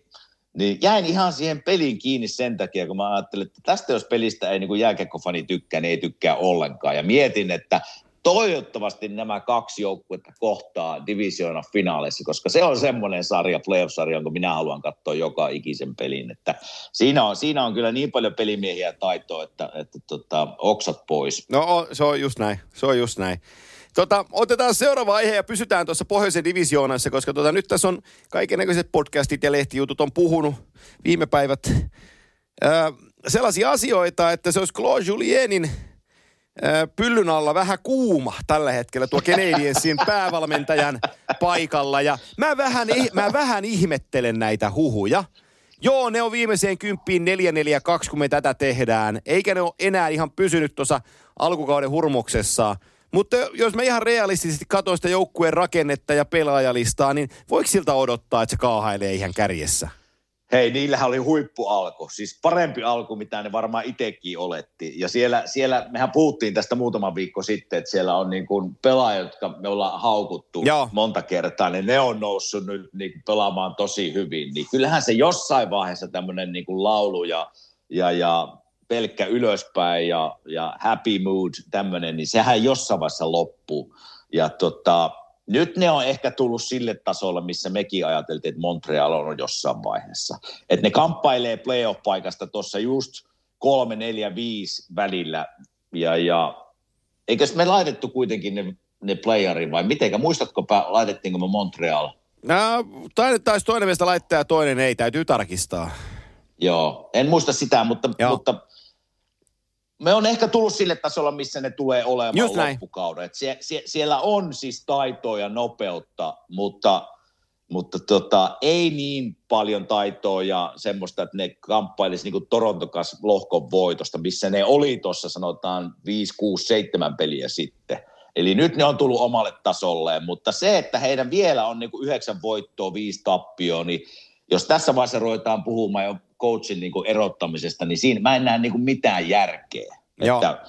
niin jäin ihan siihen peliin kiinni sen takia, kun mä ajattelin, että tästä jos pelistä ei niin jääkiekkofani tykkää, niin ei tykkää ollenkaan. Ja mietin, että toivottavasti nämä kaksi joukkuetta kohtaa divisioona finaaleissa, koska se on semmoinen sarja, playoff-sarja, jonka minä haluan katsoa joka ikisen pelin. Että siinä, on, siinä on kyllä niin paljon pelimiehiä ja taitoa, että, että tota, oksat pois. No se on just näin, se on just näin. Tota, otetaan seuraava aihe ja pysytään tuossa pohjoisen divisioonassa, koska tota, nyt tässä on kaikenlaiset podcastit ja lehtijutut on puhunut viime päivät ää, sellaisia asioita, että se olisi Claude Julienin pyllyn alla vähän kuuma tällä hetkellä tuo Canadiensin päävalmentajan paikalla. Ja mä vähän, mä vähän ihmettelen näitä huhuja. Joo, ne on viimeiseen kymppiin 4-4-2, kun me tätä tehdään. Eikä ne ole enää ihan pysynyt tuossa alkukauden hurmoksessa. Mutta jos mä ihan realistisesti katson sitä joukkueen rakennetta ja pelaajalistaa, niin voiko siltä odottaa, että se kaahailee ihan kärjessä? Hei, niillähän oli huippualku, siis parempi alku, mitä ne varmaan itsekin oletti. Ja siellä, siellä, mehän puhuttiin tästä muutama viikko sitten, että siellä on niin kuin pelaajat, jotka me ollaan haukuttu Joo. monta kertaa, niin ne on noussut nyt niin kuin pelaamaan tosi hyvin. Niin kyllähän se jossain vaiheessa tämmöinen niin kuin laulu ja, ja, ja pelkkä ylöspäin ja, ja happy mood, tämmöinen, niin sehän jossain vaiheessa loppuu. Ja tota, nyt ne on ehkä tullut sille tasolle, missä mekin ajateltiin, että Montreal on jossain vaiheessa. Että ne kamppailee playoff-paikasta tuossa just 3, 4, 5 välillä. Ja, ja eikös me laitettu kuitenkin ne, ne playerin vai mitenkä? Muistatko, laitettiinko me Montreal? No, taisi toinen meistä laittaa ja toinen ei, täytyy tarkistaa. Joo, en muista sitä, mutta, Joo. mutta me on ehkä tullut sille tasolla, missä ne tulee olemaan Just loppukauden. Et sie, sie, siellä on siis taitoa ja nopeutta, mutta, mutta tota, ei niin paljon taitoa ja semmoista, että ne kamppailisi niin Torontokas lohkon voitosta, missä ne oli tuossa sanotaan 5, 6, 7 peliä sitten. Eli nyt ne on tullut omalle tasolleen, mutta se, että heidän vielä on niin yhdeksän voittoa, viisi tappioa, niin jos tässä vaiheessa ruvetaan puhumaan jo coachin niin kuin erottamisesta, niin siinä mä en näe niin kuin mitään järkeä. Joo. Että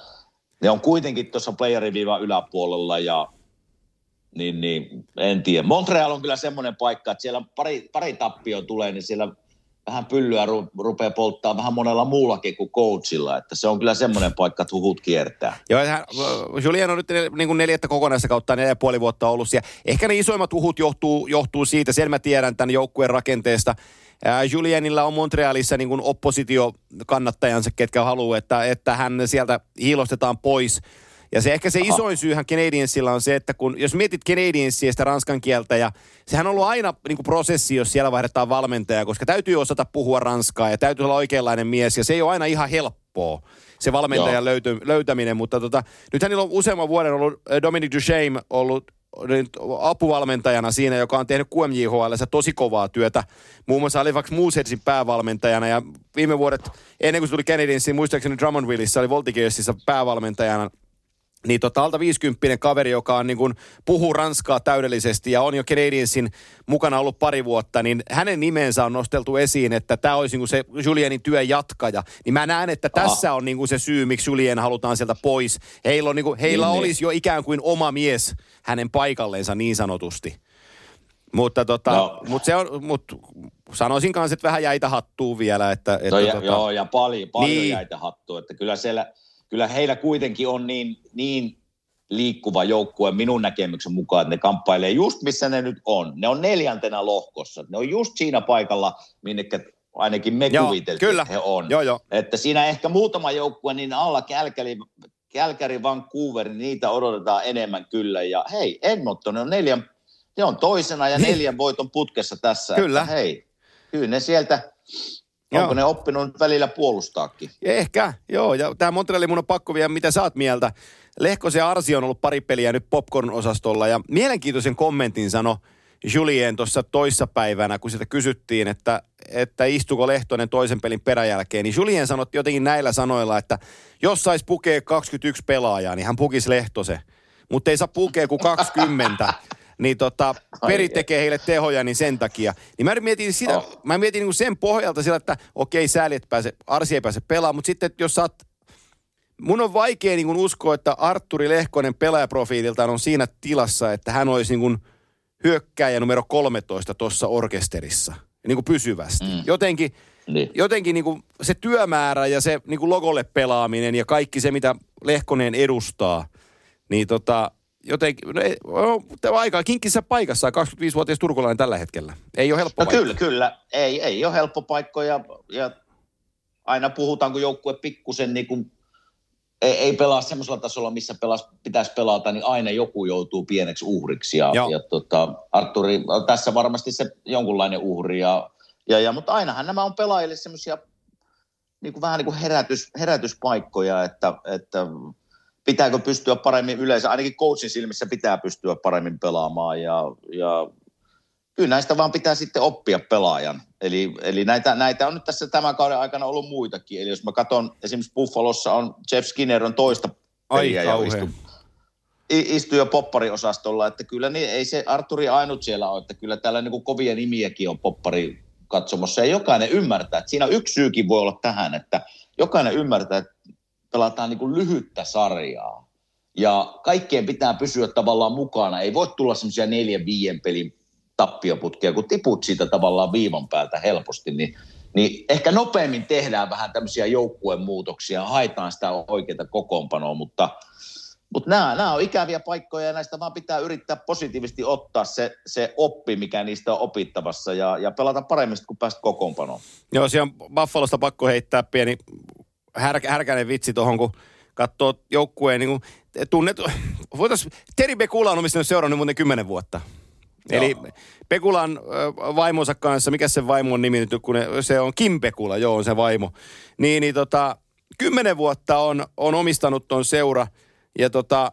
ne on kuitenkin tuossa playeriviivan yläpuolella ja niin, niin, en tiedä. Montreal on kyllä semmoinen paikka, että siellä pari, pari tappio tulee, niin siellä vähän pyllyä ru, rupeaa polttaa vähän monella muullakin kuin coachilla. Että se on kyllä semmoinen paikka, että huhut kiertää. Joo, hän, Julien on nyt niin kuin neljättä kokonaista kautta neljä puoli vuotta ollut siellä. Ehkä ne isoimmat huhut johtuu, johtuu siitä, sen mä tiedän tämän joukkueen rakenteesta. Julienilla on Montrealissa niin kuin oppositiokannattajansa, ketkä haluaa, että, että hän sieltä hiilostetaan pois. Ja se ehkä se isoin syyhän Canadiensilla on se, että kun jos mietit Canadiensia sitä ranskan kieltä ja sehän on ollut aina niin kuin prosessi, jos siellä vaihdetaan valmentaja, koska täytyy osata puhua ranskaa ja täytyy olla oikeanlainen mies ja se ei ole aina ihan helppoa se valmentajan löyty, löytäminen, mutta tota, nyt hänellä on useamman vuoden ollut Dominic Duchesne ollut apuvalmentajana siinä, joka on tehnyt QMJHL tosi kovaa työtä. Muun muassa Halifax Mooseheadsin päävalmentajana ja viime vuodet, ennen kuin se tuli Canadiensiin, muistaakseni Drummondvilleissa oli Voltigearsissa päävalmentajana niin tota, alta 50 kaveri, joka on niin kuin, puhuu ranskaa täydellisesti ja on jo Canadiensin mukana ollut pari vuotta, niin hänen nimensä on nosteltu esiin, että tämä olisi niin kuin se Julienin työn jatkaja. Niin mä näen, että tässä Aha. on niin kuin se syy, miksi Julien halutaan sieltä pois. Heillä, on, niin kuin, heillä niin, niin. olisi niin. jo ikään kuin oma mies hänen paikalleensa niin sanotusti. Mutta tota, no. mut se on, mut sanoisin kanssa, että vähän jäitä hattuu vielä. Että, että no ja, tota, joo, ja paljon, paljon niin. jäitä hattuu. Että kyllä siellä kyllä heillä kuitenkin on niin, niin liikkuva joukkue minun näkemyksen mukaan, että ne kamppailee just missä ne nyt on. Ne on neljäntenä lohkossa. Ne on just siinä paikalla, minne ainakin me joo, kuviteltiin, kyllä. että he on. Joo, joo. Että siinä ehkä muutama joukkue niin alla Kälkäri, Kälkäri Vancouver, niin niitä odotetaan enemmän kyllä. Ja hei, Edmonton on neljän, ne on toisena ja niin. neljän voiton putkessa tässä. Kyllä. Että, hei, kyllä ne sieltä Joo. Onko ne oppinut välillä puolustaakin? Ehkä, joo. Ja tämä Montreali mun on pakko vielä, mitä sä oot mieltä. Lehkosen ja Arsi on ollut pari peliä nyt popcorn-osastolla ja mielenkiintoisen kommentin sano Julien tuossa toissapäivänä, kun sitä kysyttiin, että, että istuko Lehtonen toisen pelin peräjälkeen, niin Julien sanoi jotenkin näillä sanoilla, että jos saisi pukea 21 pelaajaa, niin hän pukisi Lehtose. Mutta ei saa pukea kuin 20 niin tota, peri tekee heille tehoja, niin sen takia. Niin mä mietin, sitä, oh. mä mietin niin sen pohjalta sillä, että okei, sääli, että pääse, Arsi ei pääse pelaamaan, mutta sitten jos oot, mun on vaikea niin uskoa, että Arturi Lehkonen pelaajaprofiililtaan on siinä tilassa, että hän olisi niin hyökkääjä numero 13 tuossa orkesterissa, niin kuin pysyvästi. Mm. Jotenkin, niin. jotenkin niin kuin se työmäärä ja se niin kuin logolle pelaaminen ja kaikki se, mitä Lehkonen edustaa – Niin tota, jotenkin, no ei, on aika kinkkissä paikassa 25-vuotias turkulainen tällä hetkellä. Ei ole helppo No kyllä, kyllä. Ei, ei ole helppo paikka ja, ja aina puhutaan, kun joukkue pikkusen niin kuin ei, ei pelaa semmoisella tasolla, missä pelas, pitäisi pelata, niin aina joku joutuu pieneksi uhriksi. Ja, ja tota, Arturi, tässä varmasti se jonkunlainen uhri. Ja, ja, ja, mutta ainahan nämä on pelaajille semmoisia niin kuin vähän niin kuin herätys, herätyspaikkoja, että, että pitääkö pystyä paremmin yleensä, ainakin coachin silmissä pitää pystyä paremmin pelaamaan ja, ja kyllä näistä vaan pitää sitten oppia pelaajan. Eli, eli näitä, näitä on nyt tässä tämän kauden aikana ollut muitakin. Eli jos mä katson, esimerkiksi Buffalossa on Jeff Skinner on toista peliä ja istuu, istuu jo poppariosastolla, että kyllä niin, ei se Arturi ainut siellä ole, että kyllä täällä niin kuin kovia nimiäkin on poppari katsomassa ja jokainen ymmärtää, että siinä yksi syykin voi olla tähän, että jokainen ymmärtää, että pelataan niin kuin lyhyttä sarjaa ja kaikkien pitää pysyä tavallaan mukana. Ei voi tulla semmoisia neljän, viien pelin tappioputkia, kun tiput siitä tavallaan viivan päältä helposti, niin, niin ehkä nopeammin tehdään vähän tämmöisiä joukkueen muutoksia, haetaan sitä oikeaa kokoonpanoa, mutta, mutta nämä, nämä on ikäviä paikkoja ja näistä vaan pitää yrittää positiivisesti ottaa se, se oppi, mikä niistä on opittavassa ja, ja pelata paremmin, kun päästä kokoonpanoon. Joo, siellä on Buffalosta pakko heittää pieni här, härkäinen vitsi tuohon, kun katsoo joukkueen niin kuin, tunnet, voitaisiin, Teri Bekula on omistanut seurannut muuten kymmenen vuotta. Joo. Eli Pekulan vaimonsa kanssa, mikä se vaimo on nimi nyt, kun ne, se on Kim Pekula, joo on se vaimo. Niin, niin tota, kymmenen vuotta on, on omistanut ton seura ja tota,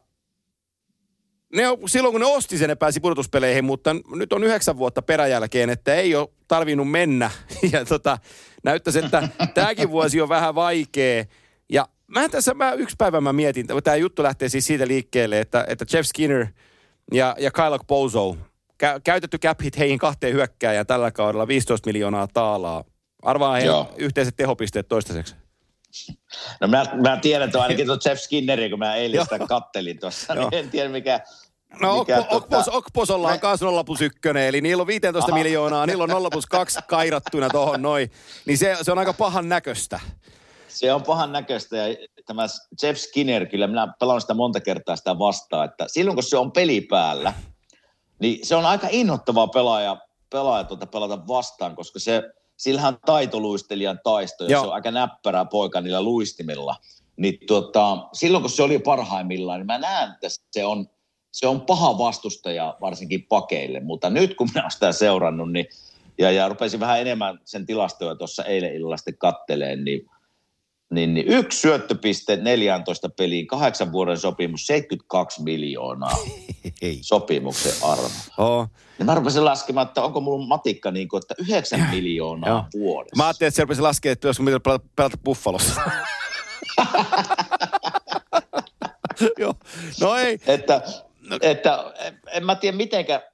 ne silloin kun ne osti sen, ne pääsi pudotuspeleihin, mutta nyt on yhdeksän vuotta peräjälkeen, että ei ole tarvinnut mennä. Ja tota, näyttäisi, että tämäkin vuosi on vähän vaikea. Ja mä tässä, mä yksi päivä mä mietin, tämä juttu lähtee siis siitä liikkeelle, että, että Jeff Skinner ja, ja Kyle Bozo, kä- käytetty cap hit heihin kahteen hyökkääjään tällä kaudella 15 miljoonaa taalaa. Arvaa heidän yhteiset tehopisteet toistaiseksi. No mä, mä tiedän että ainakin tuon Jeff Skinneri, kun mä eilen sitä kattelin tuossa, niin en tiedä mikä, No mikä, Okpos, tota... Okposolla on myös 0 plus 1, eli niillä on 15 Aha. miljoonaa, niillä on 0 plus 2 kairattuna tuohon noin. Niin se, se on aika pahan näköistä. Se on pahan näköistä ja tämä Jeff Skinner, kyllä minä pelaan sitä monta kertaa sitä vastaan, että silloin kun se on peli päällä, niin se on aika innoittava pelaaja, pelaaja tuota pelata vastaan, koska se, sillähän taitoluistelijan taisto ja Joo. se on aika näppärää poika niillä luistimilla. Niin tuota, silloin kun se oli parhaimmillaan, niin mä näen, että se on, se on paha vastustaja varsinkin pakeille, mutta nyt kun minä olen sitä seurannut, niin ja, ja rupesin vähän enemmän sen tilastoja tuossa eilen illalla sitten katteleen, niin niin, niin yksi syöttöpiste 14 peliin, kahdeksan vuoden sopimus, 72 miljoonaa sopimuksen arvo. Oh. Ja mä rupesin laskemaan, että onko mulla matikka niin kuin, että 9 miljoonaa vuodessa. Mä ajattelin, että se rupesi laskemaan, että jos mitä pelata, pelata Buffalossa. Joo, no ei. Että, no. että en mä tiedä mitenkä,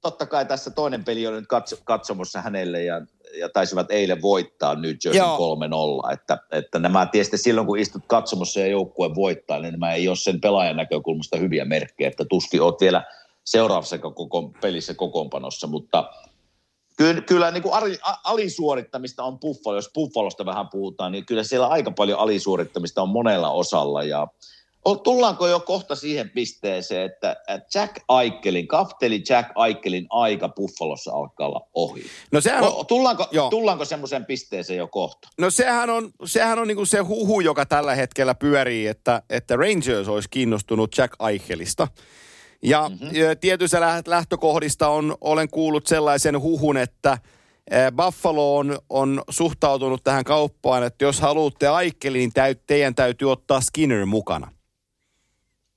totta kai tässä toinen peli on nyt katso, katsomossa hänelle ja ja taisivat eilen voittaa New Jersey 3-0. Että, että nämä tietysti silloin, kun istut katsomassa ja joukkue voittaa, niin nämä ei ole sen pelaajan näkökulmasta hyviä merkkejä, että tuskin olet vielä seuraavassa koko pelissä kokoonpanossa, mutta kyllä, kyllä niin kuin alisuorittamista on Buffalo, jos Buffalosta vähän puhutaan, niin kyllä siellä aika paljon alisuorittamista on monella osalla ja Tullaanko jo kohta siihen pisteeseen, että Jack Aikelin, kafteli Jack Aikelin aika Buffalossa alkaa olla ohi? No sehän on, tullaanko, tullaanko semmoiseen pisteeseen jo kohta? No sehän on, sehän on niinku se huhu, joka tällä hetkellä pyörii, että, että Rangers olisi kiinnostunut Jack Eichelista. Ja mm-hmm. tietyissä lähtökohdista on, olen kuullut sellaisen huhun, että Buffalo on, on suhtautunut tähän kauppaan, että jos haluatte Aikelin, niin täyt, teidän täytyy ottaa Skinner mukana.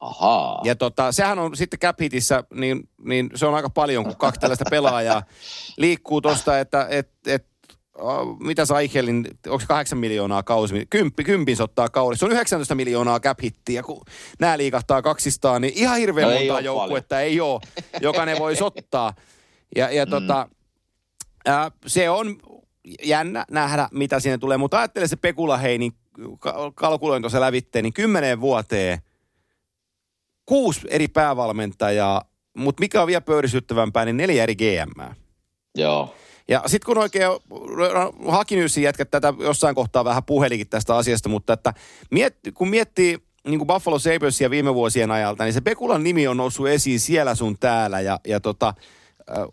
Ahaa. Ja tota, sehän on sitten cap hitissä, niin, niin se on aika paljon, kun kaksi tällaista pelaajaa liikkuu tuosta, että et, et, mitä Saichelin, onko kahdeksan miljoonaa kausi, kymppi, kympin ottaa kaudessa. Se on 19 miljoonaa cap hittiä, kun nämä liikahtaa kaksistaan, niin ihan hirveän no monta joukkuetta ei ole, joka ne voisi ottaa. Ja, ja mm. tota, uh, se on jännä nähdä, mitä siinä tulee, mutta ajattele se Pekula hei, niin kalkuloin tuossa lävitteen, niin kymmeneen vuoteen – kuusi eri päävalmentajaa, mutta mikä on vielä pöyrisyttävämpää, niin neljä eri GM. Joo. Ja sitten kun oikein Hakinyysin jätkät tätä jossain kohtaa vähän puhelikin tästä asiasta, mutta että mietti, kun miettii niin kuin Buffalo Sabresia viime vuosien ajalta, niin se Bekulan nimi on noussut esiin siellä sun täällä ja, ja tota,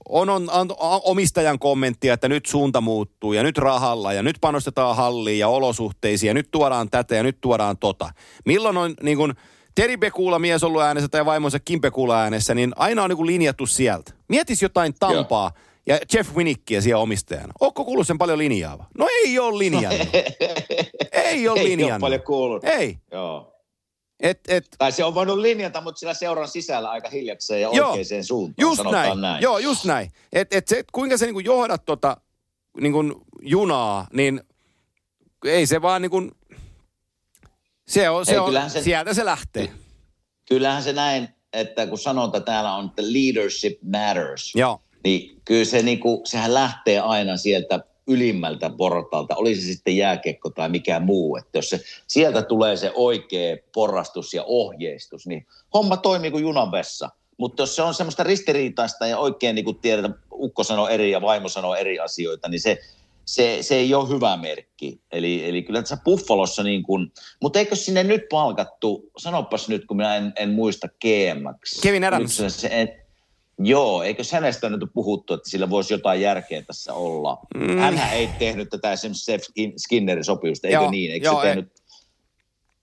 on, on, on, omistajan kommenttia, että nyt suunta muuttuu ja nyt rahalla ja nyt panostetaan halliin ja olosuhteisiin ja nyt tuodaan tätä ja nyt tuodaan tota. Milloin on niin kuin Teri Bekuula mies ollut äänessä tai vaimonsa Kim Bekuula äänessä, niin aina on niin linjattu sieltä. Mietis jotain Tampaa Joo. ja Jeff Winnickiä siellä omistajana. Onko kuullut sen paljon linjaava? No ei ole linjannut. ei ole linjannut. Ei ole paljon kuullut. Ei. Joo. Et, et, tai se on voinut linjata, mutta sillä seuran sisällä aika hiljakseen ja joo, oikeaan suuntaan, just näin. näin. Joo, just näin. Et, et se, kuinka sä niinku johdat tota niinku junaa, niin ei se vaan niinku, se on, se ei, on se, sieltä se lähtee. Kyllähän se näin, että kun sanonta täällä on, että leadership matters, joo. niin kyllä se niinku, sehän lähtee aina sieltä ylimmältä portaalta, oli se sitten jääkekko tai mikä muu. Että jos se, sieltä tulee se oikea porrastus ja ohjeistus, niin homma toimii kuin junavessa. Mutta jos se on semmoista ristiriitaista ja oikein niin kuin tiedetään, ukko sanoo eri ja vaimo sanoo eri asioita, niin se, se, se ei ole hyvä merkki. Eli, eli kyllä tässä Buffalossa niin kuin, mutta eikö sinne nyt palkattu, sanopas nyt kun minä en, en muista GMX. Kevin Adams. Nyt se, en, Joo, eikö hänestä nyt puhuttu, että sillä voisi jotain järkeä tässä olla? Mm. Hänhän ei tehnyt tätä esimerkiksi Skinnerin sopimusta, eikö joo, niin? Eikö joo, se tehnyt,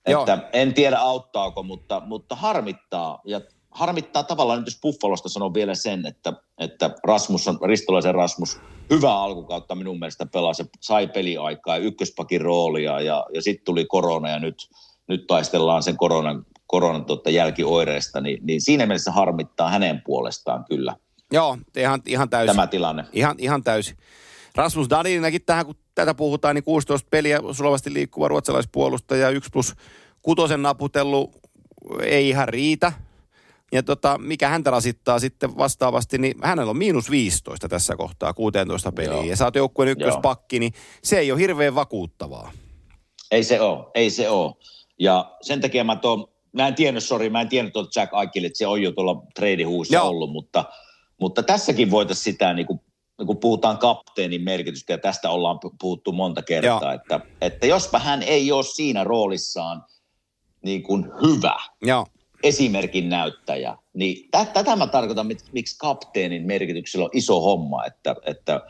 että joo. en tiedä auttaako, mutta, mutta harmittaa. Ja harmittaa tavallaan nyt, jos Buffalosta sanoo vielä sen, että, että Rasmus on, Ristolaisen Rasmus, hyvä alkukautta minun mielestä pelasi, sai peliaikaa ja ykköspakin roolia ja, ja sitten tuli korona ja nyt, nyt taistellaan sen koronan koronan tuota jälkioireista, niin, niin siinä mielessä harmittaa hänen puolestaan kyllä. Joo, ihan, ihan täysin. Tämä tilanne. Ihan, ihan täysin. Rasmus Daninäkin tähän, kun tätä puhutaan, niin 16 peliä sulavasti liikkuva ruotsalaispuolustaja, 1 plus kutosen naputellu ei ihan riitä. Ja tota, mikä häntä rasittaa sitten vastaavasti, niin hänellä on miinus 15 tässä kohtaa 16 peliä. Joo. Ja sä oot joukkueen ykköspakki, niin se ei ole hirveän vakuuttavaa. Ei se ole, ei se ole. Ja sen takia mä tuon mä en tiennyt, sori, mä en tiennyt tuolta Jack Aikille, että se on jo tuolla treidihuussa ollut, mutta, mutta tässäkin voitaisiin sitä, niin kuin, niin kuin puhutaan kapteenin merkitystä, ja tästä ollaan puhuttu monta kertaa, että, että jospa hän ei ole siinä roolissaan niin kuin hyvä, Joo. Esimerkin näyttäjä, niin tätä mä tarkoitan, miksi kapteenin merkityksellä on iso homma, että, että –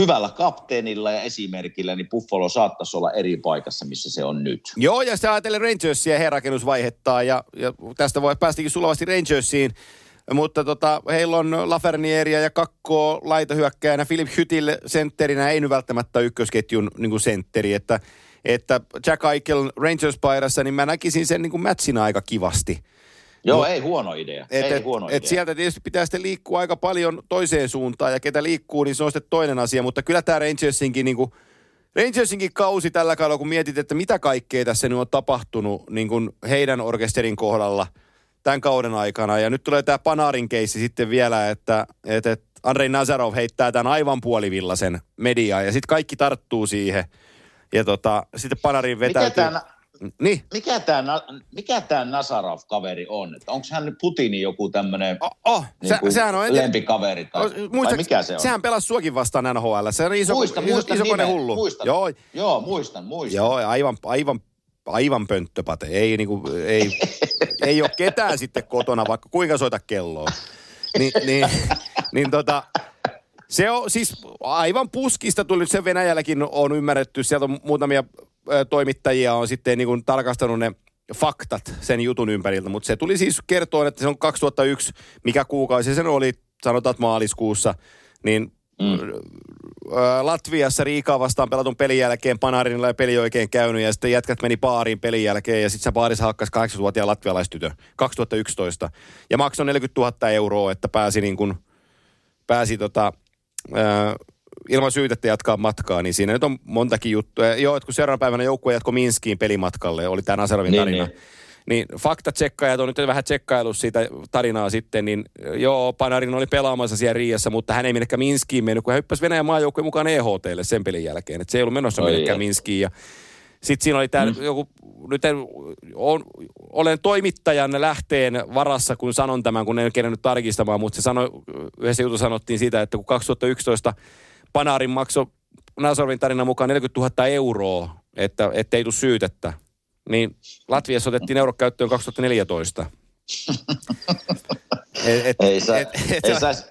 hyvällä kapteenilla ja esimerkillä, niin Buffalo saattaisi olla eri paikassa, missä se on nyt. Joo, ja sitä ajatellen Rangersia heräkennusvaihetta, ja, ja tästä voi päästikin sulavasti Rangersiin, mutta tota, heillä on Lafernieria ja Kakko laitahyökkäjänä, Philip Hytil sentterinä, ei nyt välttämättä ykkösketjun niin sentteri, että, että Jack Eichel Rangers-paidassa, niin mä näkisin sen niin kuin matchina aika kivasti. Joo, no, ei huono idea. Et, ei et, huono et idea. sieltä tietysti pitää sitten liikkua aika paljon toiseen suuntaan, ja ketä liikkuu, niin se on sitten toinen asia. Mutta kyllä tämä Rangersinkin, niin kuin, Rangersinkin kausi tällä kaudella, kun mietit, että mitä kaikkea tässä nyt on tapahtunut niin kuin heidän orkesterin kohdalla tämän kauden aikana. Ja nyt tulee tämä Panarin keissi sitten vielä, että, että, että Andrei Nazarov heittää tämän aivan puolivillaisen mediaa, ja sitten kaikki tarttuu siihen. Ja tota, sitten Panarin vetäytyy. Mikä tämä niin. Mikä tämä mikä tää Nazarov-kaveri on? Onko hän Putinin joku tämmöinen oh, oh. niin Se, sehän on lempikaveri? Tai, muista, mikä se on? Sehän pelasi suokin vastaan NHL. Se on iso, muistan, iso, muistan iso kone hullu. Muistan. Joo. Joo, muistan, muistan. Joo, aivan, aivan, aivan pönttöpate. Ei, niinku, ei, ei ole ketään sitten kotona, vaikka kuinka soita kelloa. Ni, niin, niin tota, se on siis aivan puskista tuli nyt sen Venäjälläkin on ymmärretty. Sieltä on muutamia toimittajia on sitten niin kuin tarkastanut ne faktat sen jutun ympäriltä, mutta se tuli siis kertoa, että se on 2001, mikä kuukausi sen oli, sanotaan maaliskuussa, niin mm. Latviassa Riikaa vastaan pelatun pelin jälkeen Panarinilla ja peli oikein käynyt ja sitten jätkät meni baariin pelin jälkeen ja sitten se baarissa hakkas 8-vuotiaan latvialaistytö 2011 ja maksoi 40 000 euroa, että pääsi niin kuin, pääsi tota, ilman syytettä jatkaa matkaa, niin siinä nyt on montakin juttuja. Joo, että kun seuraavana päivänä joukkue jatko Minskiin pelimatkalle, oli tämä Nasarovin niin, tarina. Niin. Niin faktatsekkaajat on nyt vähän tsekkaillut siitä tarinaa sitten, niin joo, Panarin oli pelaamassa siellä Riassa, mutta hän ei minnekään Minskiin mennyt, kun hän hyppäsi Venäjän maajoukkueen mukaan EHTlle sen pelin jälkeen. Että se ei ollut menossa Oi minnekään Minskiin. Ja sitten siinä oli tämä mm. joku, nyt en, on, olen toimittajan lähteen varassa, kun sanon tämän, kun en kerännyt tarkistamaan, mutta se sanoi, yhdessä jutussa sanottiin siitä, että kun 2011 Panarin makso Nasorin tarinan mukaan 40 000 euroa, että ei tule syytettä. niin Latviassa otettiin euro käyttöön 2014. et, et, Ei, sa, et- et- ei, saisi,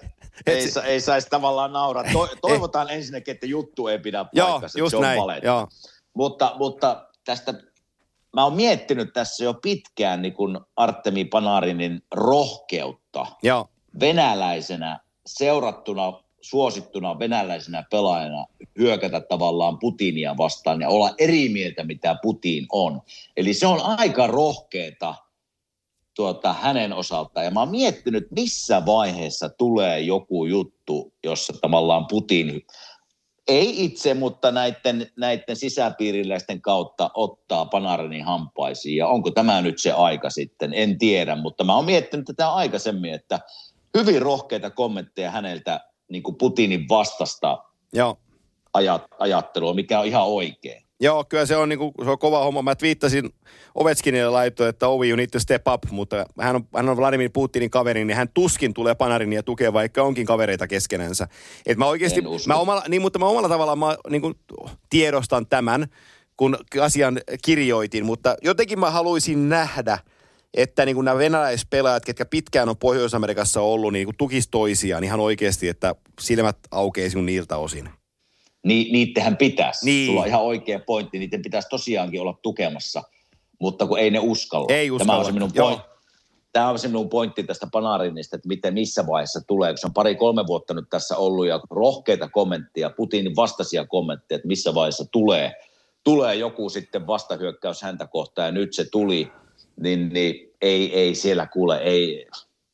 ei, sa, ei saisi tavallaan nauraa. To, toivotaan ensinnäkin, että juttu ei pidä Joo, paikkansa, että just se on näin. Joo. Mutta, mutta tästä, mä oon miettinyt tässä jo pitkään niin kuin Artemi Panarinin rohkeutta Joo. venäläisenä seurattuna, suosittuna venäläisenä pelaajana hyökätä tavallaan Putinia vastaan ja olla eri mieltä, mitä Putin on. Eli se on aika rohkeeta tuota, hänen osaltaan. Ja mä oon miettinyt, missä vaiheessa tulee joku juttu, jossa tavallaan Putin ei itse, mutta näiden, näiden sisäpiiriläisten kautta ottaa Panarinin hampaisiin. Ja onko tämä nyt se aika sitten? En tiedä, mutta mä oon miettinyt tätä aikaisemmin, että hyvin rohkeita kommentteja häneltä niin kuin Putinin vastasta Joo. ajat, ajattelua, mikä on ihan oikein. Joo, kyllä se on, niinku, se on kova homma. Mä twiittasin Ovechkinille laittoon, että Ovi, you need to step up, mutta hän on, hän on Vladimir Putinin kaveri, niin hän tuskin tulee Panarin ja tukee, vaikka onkin kavereita keskenänsä. Et mä oikeasti, mä omalla, niin, mutta mä omalla tavallaan mä, niin kuin, tiedostan tämän, kun asian kirjoitin, mutta jotenkin mä haluaisin nähdä, että niin kuin nämä venäläispelaajat, ketkä pitkään on Pohjois-Amerikassa ollut, niin kuin tukis toisiaan ihan oikeasti, että silmät aukeisi niiltä osin. Ni, niittenhän pitäisi. Niin. Sulla on ihan oikea pointti. Niiden pitäisi tosiaankin olla tukemassa, mutta kun ei ne uskalla. Ei Tämä uskalla. on se minun, Joo. point, tämä on se minun pointti tästä Panarinista, että miten missä vaiheessa tulee. Kun se on pari-kolme vuotta nyt tässä ollut ja rohkeita kommentteja, Putinin vastaisia kommentteja, että missä vaiheessa tulee, tulee joku sitten vastahyökkäys häntä kohtaan ja nyt se tuli, niin, niin ei, ei siellä kuule, ei,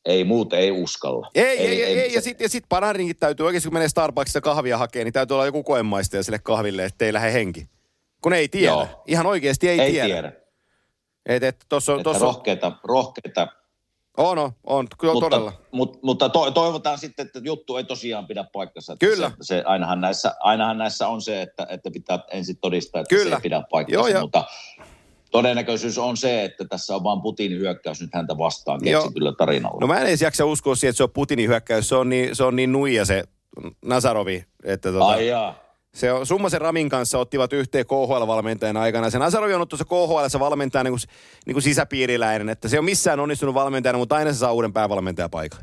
ei muuta, ei uskalla. Ei, ei, ei, ei, se- ja sitten ja sit Panarinkin täytyy oikeasti, kun menee Starbucksista kahvia hakee, niin täytyy olla joku koemaistaja sille kahville, ettei lähde henki. Kun ei tiedä. Joo. Ihan oikeasti ei, ei tiedä. tiedä. Et, et, tossa on, Että tossa rohkeita, rohkeita on, on, on, kyllä mutta, todella. Mutta, mutta to, toivotaan sitten, että juttu ei tosiaan pidä paikkansa. Kyllä. Se, se, ainahan, näissä, ainahan näissä on se, että, että pitää ensin todistaa, että Kyllä. se ei pidä paikkansa. Joo, joo. Mutta todennäköisyys on se, että tässä on vain Putinin hyökkäys nyt häntä vastaan keksityllä tarinalla. No mä en edes jaksa uskoa siihen, että se on Putinin hyökkäys. Se on niin, se on niin nuija se Nasarovi, että tota, Ai jaa. se on, Summasen Ramin kanssa ottivat yhteen KHL-valmentajan aikana. Se Nasarovi on ollut tuossa KHL valmentaja niin kuin, niin kuin sisäpiiriläinen, että se ole missään onnistunut valmentajana, mutta aina se saa uuden päävalmentajapaikan.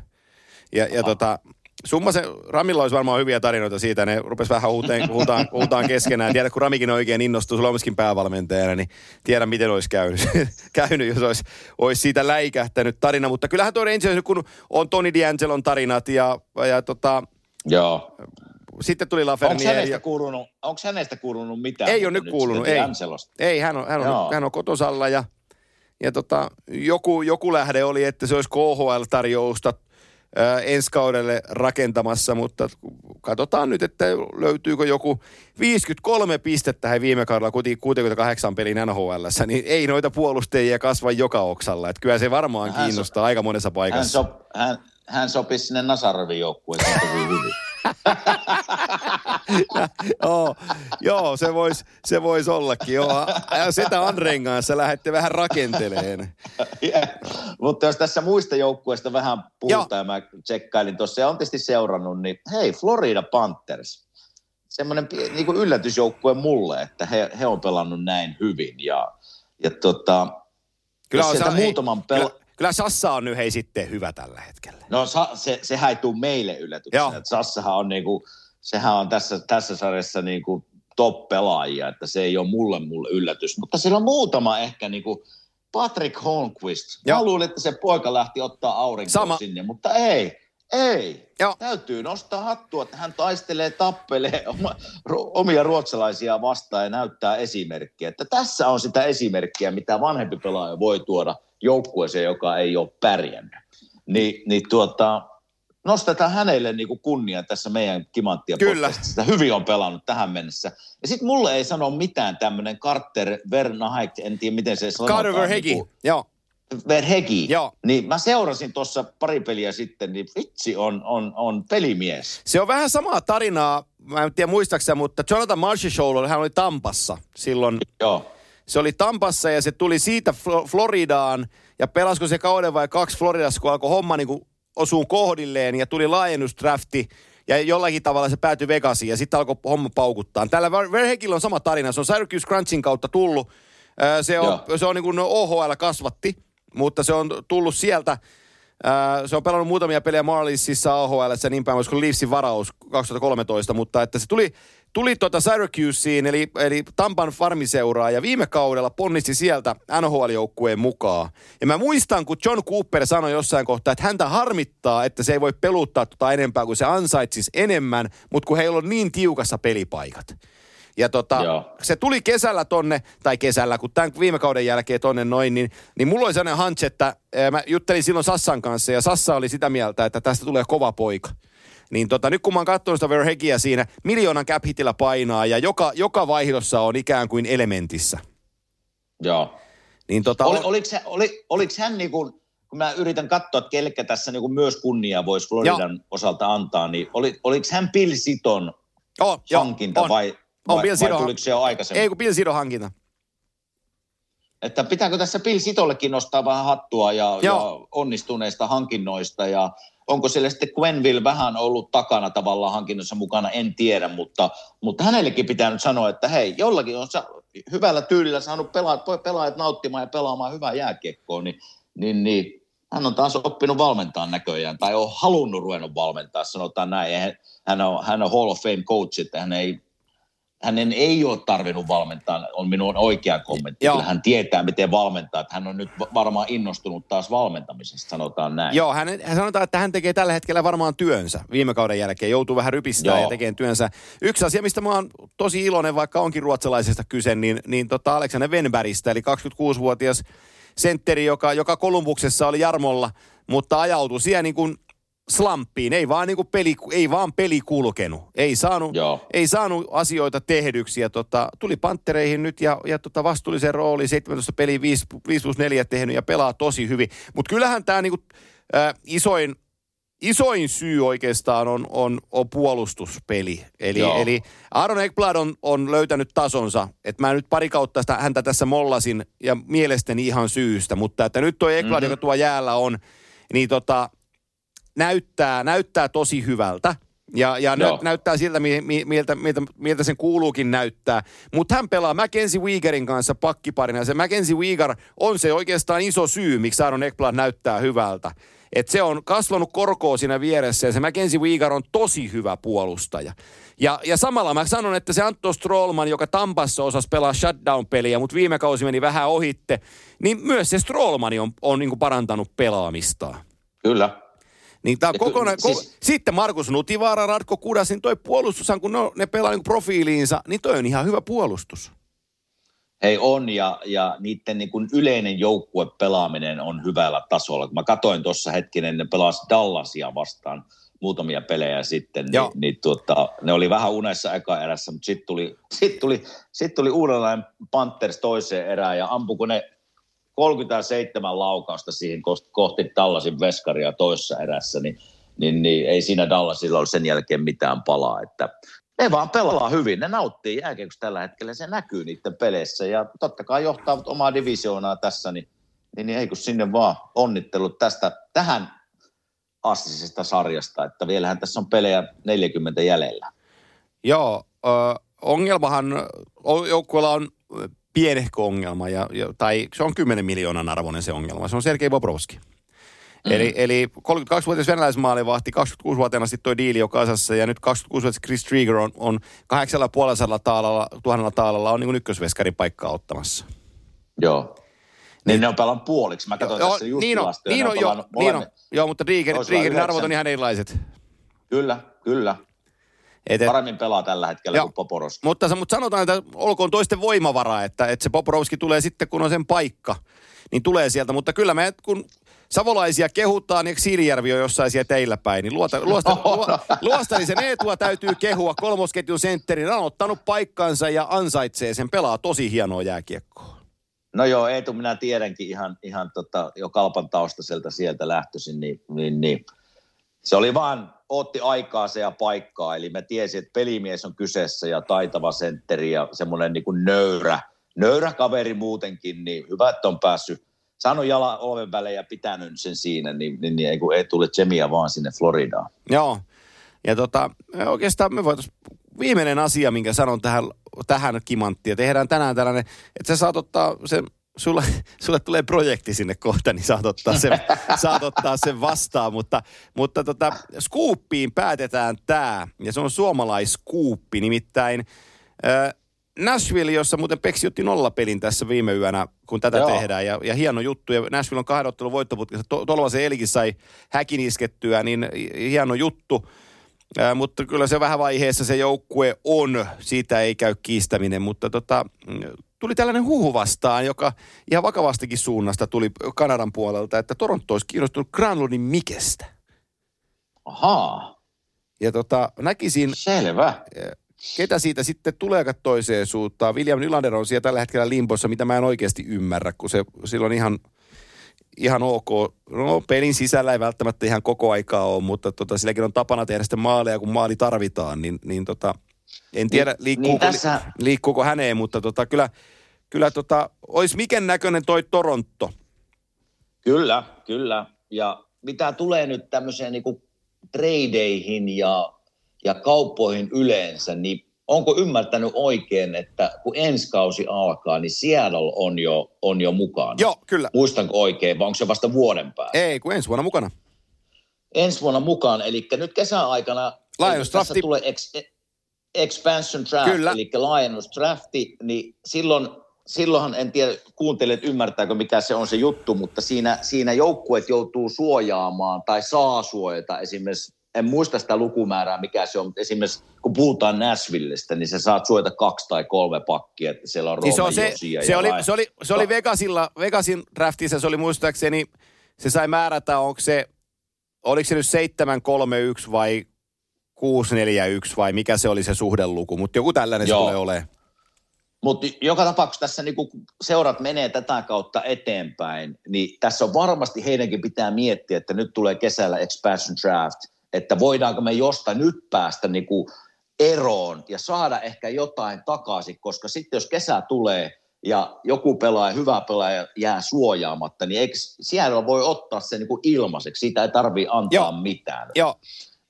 Ja, ja tota, Summasen, Ramilla olisi varmaan hyviä tarinoita siitä, ne rupes vähän huuteen, huutaan, huutaan keskenään. Tiedä, kun Ramikin oikein innostuu, sulla olisikin päävalmentajana, niin tiedä, miten olisi käynyt, käynyt jos olisi, olisi siitä läikähtänyt tarina. Mutta kyllähän tuo Rangers, kun on Toni D'Angelon tarinat ja, ja tota, Joo. sitten tuli Onko Lafreniere. hänestä, Ja, kuulunut, onko hänestä kuulunut mitään? ei ole nyt kuulunut, ei. Ei, hän on, hän on, Joo. hän on kotosalla ja, ja tota, joku, joku lähde oli, että se olisi KHL-tarjousta ää, ensi kaudelle rakentamassa, mutta katsotaan nyt, että löytyykö joku 53 pistettä he viime kaudella kuitenkin 68 pelin NHL, niin ei noita puolustajia kasva joka oksalla. Että kyllä se varmaan Hän so- kiinnostaa aika monessa Hän, paikassa. sop, hän, hän sopisi sinne Nasarovin joukkueeseen tosi hyvin. joo, joo, se voisi se vois ollakin. Joo, ja sitä Andren kanssa lähdette vähän rakenteleen. Mutta jos tässä muista joukkueista vähän puhutaan, ja mä tsekkailin tuossa ja on tietysti seurannut, niin hei, Florida Panthers. Semmoinen niin yllätysjoukkue mulle, että he, he on pelannut näin hyvin. Ja, ja tota, Kyllä, jos on, sieltä hei, muutaman pel- kyllä, kyllä Sassa on nyt hei sitten hyvä tällä hetkellä. No sa, se, sehän ei tule meille yllätyksenä. Joo. Sassahan on niinku, sehän on tässä, tässä sarjassa niinku top-pelaajia, että se ei ole mulle, mulle yllätys. Mutta siellä on muutama ehkä niinku, Patrick Holmqvist. Joo. Mä luulin, että se poika lähti ottaa aurinkoa Sama. sinne, mutta ei, ei. Joo. Täytyy nostaa hattua, että hän taistelee, tappelee oma, ru, omia ruotsalaisia vastaan ja näyttää esimerkkiä. Että tässä on sitä esimerkkiä, mitä vanhempi pelaaja voi tuoda joukkueeseen, joka ei ole pärjännyt. Ni, niin tuota, nostetaan hänelle niin kuin kunnia tässä meidän Kimanttia Kyllä. podcastissa. Hyvin on pelannut tähän mennessä. Ja sitten mulle ei sano mitään tämmöinen Carter Vernahaik, en tiedä miten se sanotaan. Carter Verhegi, Niin joo. Verhegi. Joo. Niin mä seurasin tuossa pari peliä sitten, niin vitsi on, on, on pelimies. Se on vähän samaa tarinaa, mä en tiedä muistaaksä, mutta Jonathan Marchessault, hän oli Tampassa silloin. Joo. Se oli Tampassa ja se tuli siitä Flo- Floridaan ja pelasko se kauden vai kaksi Floridassa, kun alkoi homma niin osuu kohdilleen ja tuli laajennusdrafti ja jollakin tavalla se päätyi Vegasiin ja sitten alkoi homma paukuttaa. Tällä Ver- Verhekillä on sama tarina. Se on Syracuse Crunchin kautta tullut Se on, Joo. se on niin kuin OHL kasvatti, mutta se on tullut sieltä. Se on pelannut muutamia pelejä Marlinsissa, AHL ja niin päin, kuin Leafsin varaus 2013, mutta että se tuli, tuli tuota Syracuseen, eli, eli Tampan farmiseuraa, ja viime kaudella ponnisti sieltä NHL-joukkueen mukaan. Ja mä muistan, kun John Cooper sanoi jossain kohtaa, että häntä harmittaa, että se ei voi peluttaa tota enempää, kuin se ansaitsisi enemmän, mutta kun heillä on niin tiukassa pelipaikat. Ja tota, Joo. se tuli kesällä tonne, tai kesällä, kun tämän viime kauden jälkeen tonne noin, niin, niin mulla oli sellainen hunch, että ää, mä juttelin silloin Sassan kanssa, ja Sassa oli sitä mieltä, että tästä tulee kova poika. Niin tota, nyt kun mä oon katsonut sitä Verhegiä siinä, miljoonan cap hitillä painaa, ja joka, joka vaihdossa on ikään kuin elementissä. Joo. Niin tota, Oli, on- oliko, se, oli, oliko hän niin kuin, kun mä yritän katsoa, että kellekä tässä niin kuin myös kunnia voisi Floridan osalta antaa, niin oli, oliko hän Bill Siton oh, joo, hankinta on. vai, On vai, Bill vai tuliko se jo aikaisemmin? Ei kun Bill Sidon hankinta. Että pitääkö tässä Bill Sitollekin nostaa vähän hattua ja, ja Joo. onnistuneista hankinnoista ja onko siellä sitten Quenville vähän ollut takana tavallaan hankinnossa mukana, en tiedä, mutta, mutta hänellekin pitää nyt sanoa, että hei, jollakin on sa- hyvällä tyylillä saanut pelaajat, pelaajat nauttimaan ja pelaamaan hyvää jääkiekkoa, niin, niin, niin hän on taas oppinut valmentaa näköjään, tai on halunnut ruvennut valmentaa, sanotaan näin. Hän on, hän on Hall of Fame coach, että hän ei, hänen ei ole tarvinnut valmentaa, on minun oikea kommentti. Joo. Kyllä hän tietää, miten valmentaa, että hän on nyt va- varmaan innostunut taas valmentamisesta, sanotaan näin. Joo, hän, hän sanotaan, että hän tekee tällä hetkellä varmaan työnsä viime kauden jälkeen. Joutuu vähän rypistää Joo. ja tekee työnsä. Yksi asia, mistä mä oon tosi iloinen, vaikka onkin ruotsalaisesta kyse, niin, niin tota Aleksander Venbergistä, eli 26-vuotias sentteri, joka, joka Kolumbuksessa oli Jarmolla, mutta ajautui siellä niin kuin slamppiin. Ei vaan, niin peli, ei vaan peli kulkenut. Ei saanut, Joo. ei saanut asioita tehdyksi. Ja tota, tuli panttereihin nyt ja, ja tota vastuullisen rooli, 17 peliä 5, 5 plus 4 tehnyt ja pelaa tosi hyvin. Mutta kyllähän tämä niinku, äh, isoin, isoin syy oikeastaan on, on, on puolustuspeli. Eli, Joo. eli Aaron Ekblad on, on löytänyt tasonsa. Että mä nyt pari kautta sitä, häntä tässä mollasin ja mielestäni ihan syystä. Mutta että nyt tuo Ekblad, mm-hmm. joka tuo jäällä on, niin tota, näyttää, näyttää tosi hyvältä. Ja, ja nä, näyttää siltä, mi, mi, miltä, miltä, miltä sen kuuluukin näyttää. Mutta hän pelaa Mackenzie Weegerin kanssa pakkiparina. Ja se Mackenzie Weegar on se oikeastaan iso syy, miksi Aaron Ekblad näyttää hyvältä. Et se on kasvanut korkoa siinä vieressä ja se Mackenzie Weegar on tosi hyvä puolustaja. Ja, ja samalla mä sanon, että se Antto Strollman, joka Tampassa osasi pelaa shutdown-peliä, mutta viime kausi meni vähän ohitte, niin myös se Strollmani on, on niin parantanut pelaamistaan. Kyllä. Niin tää on kokonaan, siis- ko- Sitten Markus Nutivaara, Ratko Kudas, niin toi puolustushan, kun ne, on- ne pelaa niin profiiliinsa, niin toi on ihan hyvä puolustus. Hei on, ja, ja niiden niin kuin yleinen joukkuepelaaminen on hyvällä tasolla. Kun mä katoin tuossa hetkinen, ne pelasi Dallasia vastaan muutamia pelejä sitten, Joo. niin, niin tuota, ne oli vähän unessa eka erässä, mutta sitten tuli, sit tuli, sit tuli uudenlainen Panthers toiseen erään, ja ampuko ne 37 laukausta siihen kohti Dallasin veskaria toisessa erässä, niin, niin, niin ei siinä Dallasilla ole sen jälkeen mitään palaa, että ne vaan pelaa hyvin, ne nauttii jääkiekosta tällä hetkellä, se näkyy niiden peleissä ja totta kai johtavat omaa divisioonaa tässä, niin, niin, niin ei kun sinne vaan onnittelut tästä tähän astisesta sarjasta, että vielähän tässä on pelejä 40 jäljellä. Joo, ö, ongelmahan joukkueella on pienehkö ongelma, ja, ja, tai se on 10 miljoonan arvoinen se ongelma. Se on Sergei Bobrovski. Mm. Eli, eli 32-vuotias venäläismaalivahti, 26-vuotiaana sitten toi diili jo kasassa, ja nyt 26-vuotias Chris Trigger on, on 8,5 taalalla, tuhannella taalalla on niin ykkösveskarin paikkaa ottamassa. Joo. Niin ne on pelannut puoliksi. Mä katsoin tässä just niin on, niin on, joo, niin on, joo, mutta Triggerin arvot on ihan erilaiset. Kyllä, kyllä. Et, et, Paremmin pelaa tällä hetkellä Joo. kuin Poporos. Mutta, mutta sanotaan, että olkoon toisten voimavara, että, että se Poprovski tulee sitten, kun on sen paikka, niin tulee sieltä. Mutta kyllä me, kun savolaisia kehutaan, niin Siilijärvi on jossain siellä teillä päin, niin luota, luosta, luo, luostarisen Eetua täytyy kehua kolmosketjun sentterin. On ottanut paikkansa ja ansaitsee sen, pelaa tosi hienoa jääkiekkoa. No joo, Eetu, minä tiedänkin ihan, ihan tota, jo kalpan taustaiselta sieltä lähtöisin, niin, niin, niin. Se oli vaan, otti aikaa se ja paikkaa, eli mä tiesin, että pelimies on kyseessä ja taitava sentteri ja semmoinen niin kuin nöyrä, nöyrä kaveri muutenkin, niin hyvä, että on päässyt, saanut jalan oven välein ja pitänyt sen siinä, niin, niin, niin ei, tule Jemia vaan sinne Floridaan. Joo. Ja tota, oikeastaan me voitaisiin, viimeinen asia, minkä sanon tähän tähän kimanttia. Tehdään tänään tällainen, että sä saat ottaa sen sulle, sulle tulee projekti sinne kohta, niin saat ottaa sen, saat ottaa sen vastaan. Mutta, mutta tota, Scooppiin päätetään tämä, ja se on suomalaiskuuppi, nimittäin äh, Nashville, jossa muuten Peksi otti nollapelin tässä viime yönä, kun tätä Joo. tehdään. Ja, ja hieno juttu. Ja Nashville on kahden ottelun voittoputkessa. To, Tolvasen Elikin sai häkin iskettyä, niin hieno juttu. Ää, mutta kyllä se vähän vaiheessa se joukkue on, siitä ei käy kiistäminen, mutta tota, tuli tällainen huhu vastaan, joka ihan vakavastikin suunnasta tuli Kanadan puolelta, että Toronto olisi kiinnostunut Granlundin Mikestä. Ahaa. Ja tota, näkisin... Selvä. Ketä siitä sitten tulee toiseen suuntaan? William Nylander on siellä tällä hetkellä limpossa, mitä mä en oikeasti ymmärrä, kun se silloin ihan, ihan ok. No, pelin sisällä ei välttämättä ihan koko aikaa ole, mutta tota, silläkin on tapana tehdä sitten maaleja, kun maali tarvitaan, niin, niin tota, en tiedä, niin, liikkuuko, niin tässä... liikkuuko häneen, mutta tota, kyllä, kyllä tota, olisi miken näköinen toi Toronto. Kyllä, kyllä. Ja mitä tulee nyt tämmöiseen niin treideihin ja, ja kauppoihin yleensä, niin onko ymmärtänyt oikein, että kun ensi kausi alkaa, niin Seattle on jo, on jo mukana? Joo, kyllä. Muistanko oikein, vai onko se vasta vuoden päästä? Ei, kun ensi vuonna mukana. Ensi vuonna mukaan, eli nyt kesäaikana Lions tässä tulee ex, expansion draft, Kyllä. eli laajennusdrafti, niin silloin, silloinhan en tiedä, kuuntelijat ymmärtääkö mikä se on se juttu, mutta siinä, siinä joukkueet joutuu suojaamaan tai saa suojata esimerkiksi, en muista sitä lukumäärää mikä se on, mutta esimerkiksi kun puhutaan Nashvillestä, niin sä saat suojata kaksi tai kolme pakkia, että siellä on se, on se, se, oli, se, oli, se oli Vegasilla, Vegasin draftissa, se oli muistaakseni, se sai määrätä, onko se, oliko se nyt 731 vai 641 vai mikä se oli se suhdeluku, mutta joku tällainen Joo. se tulee olemaan. Mutta joka tapauksessa tässä niinku seurat menee tätä kautta eteenpäin, niin tässä on varmasti heidänkin pitää miettiä, että nyt tulee kesällä expansion draft, että voidaanko me jostain nyt päästä niinku eroon ja saada ehkä jotain takaisin, koska sitten jos kesä tulee ja joku pelaaja, hyvä pelaaja jää suojaamatta, niin eikö siellä voi ottaa se niinku ilmaiseksi, siitä ei tarvitse antaa Joo. mitään. Joo,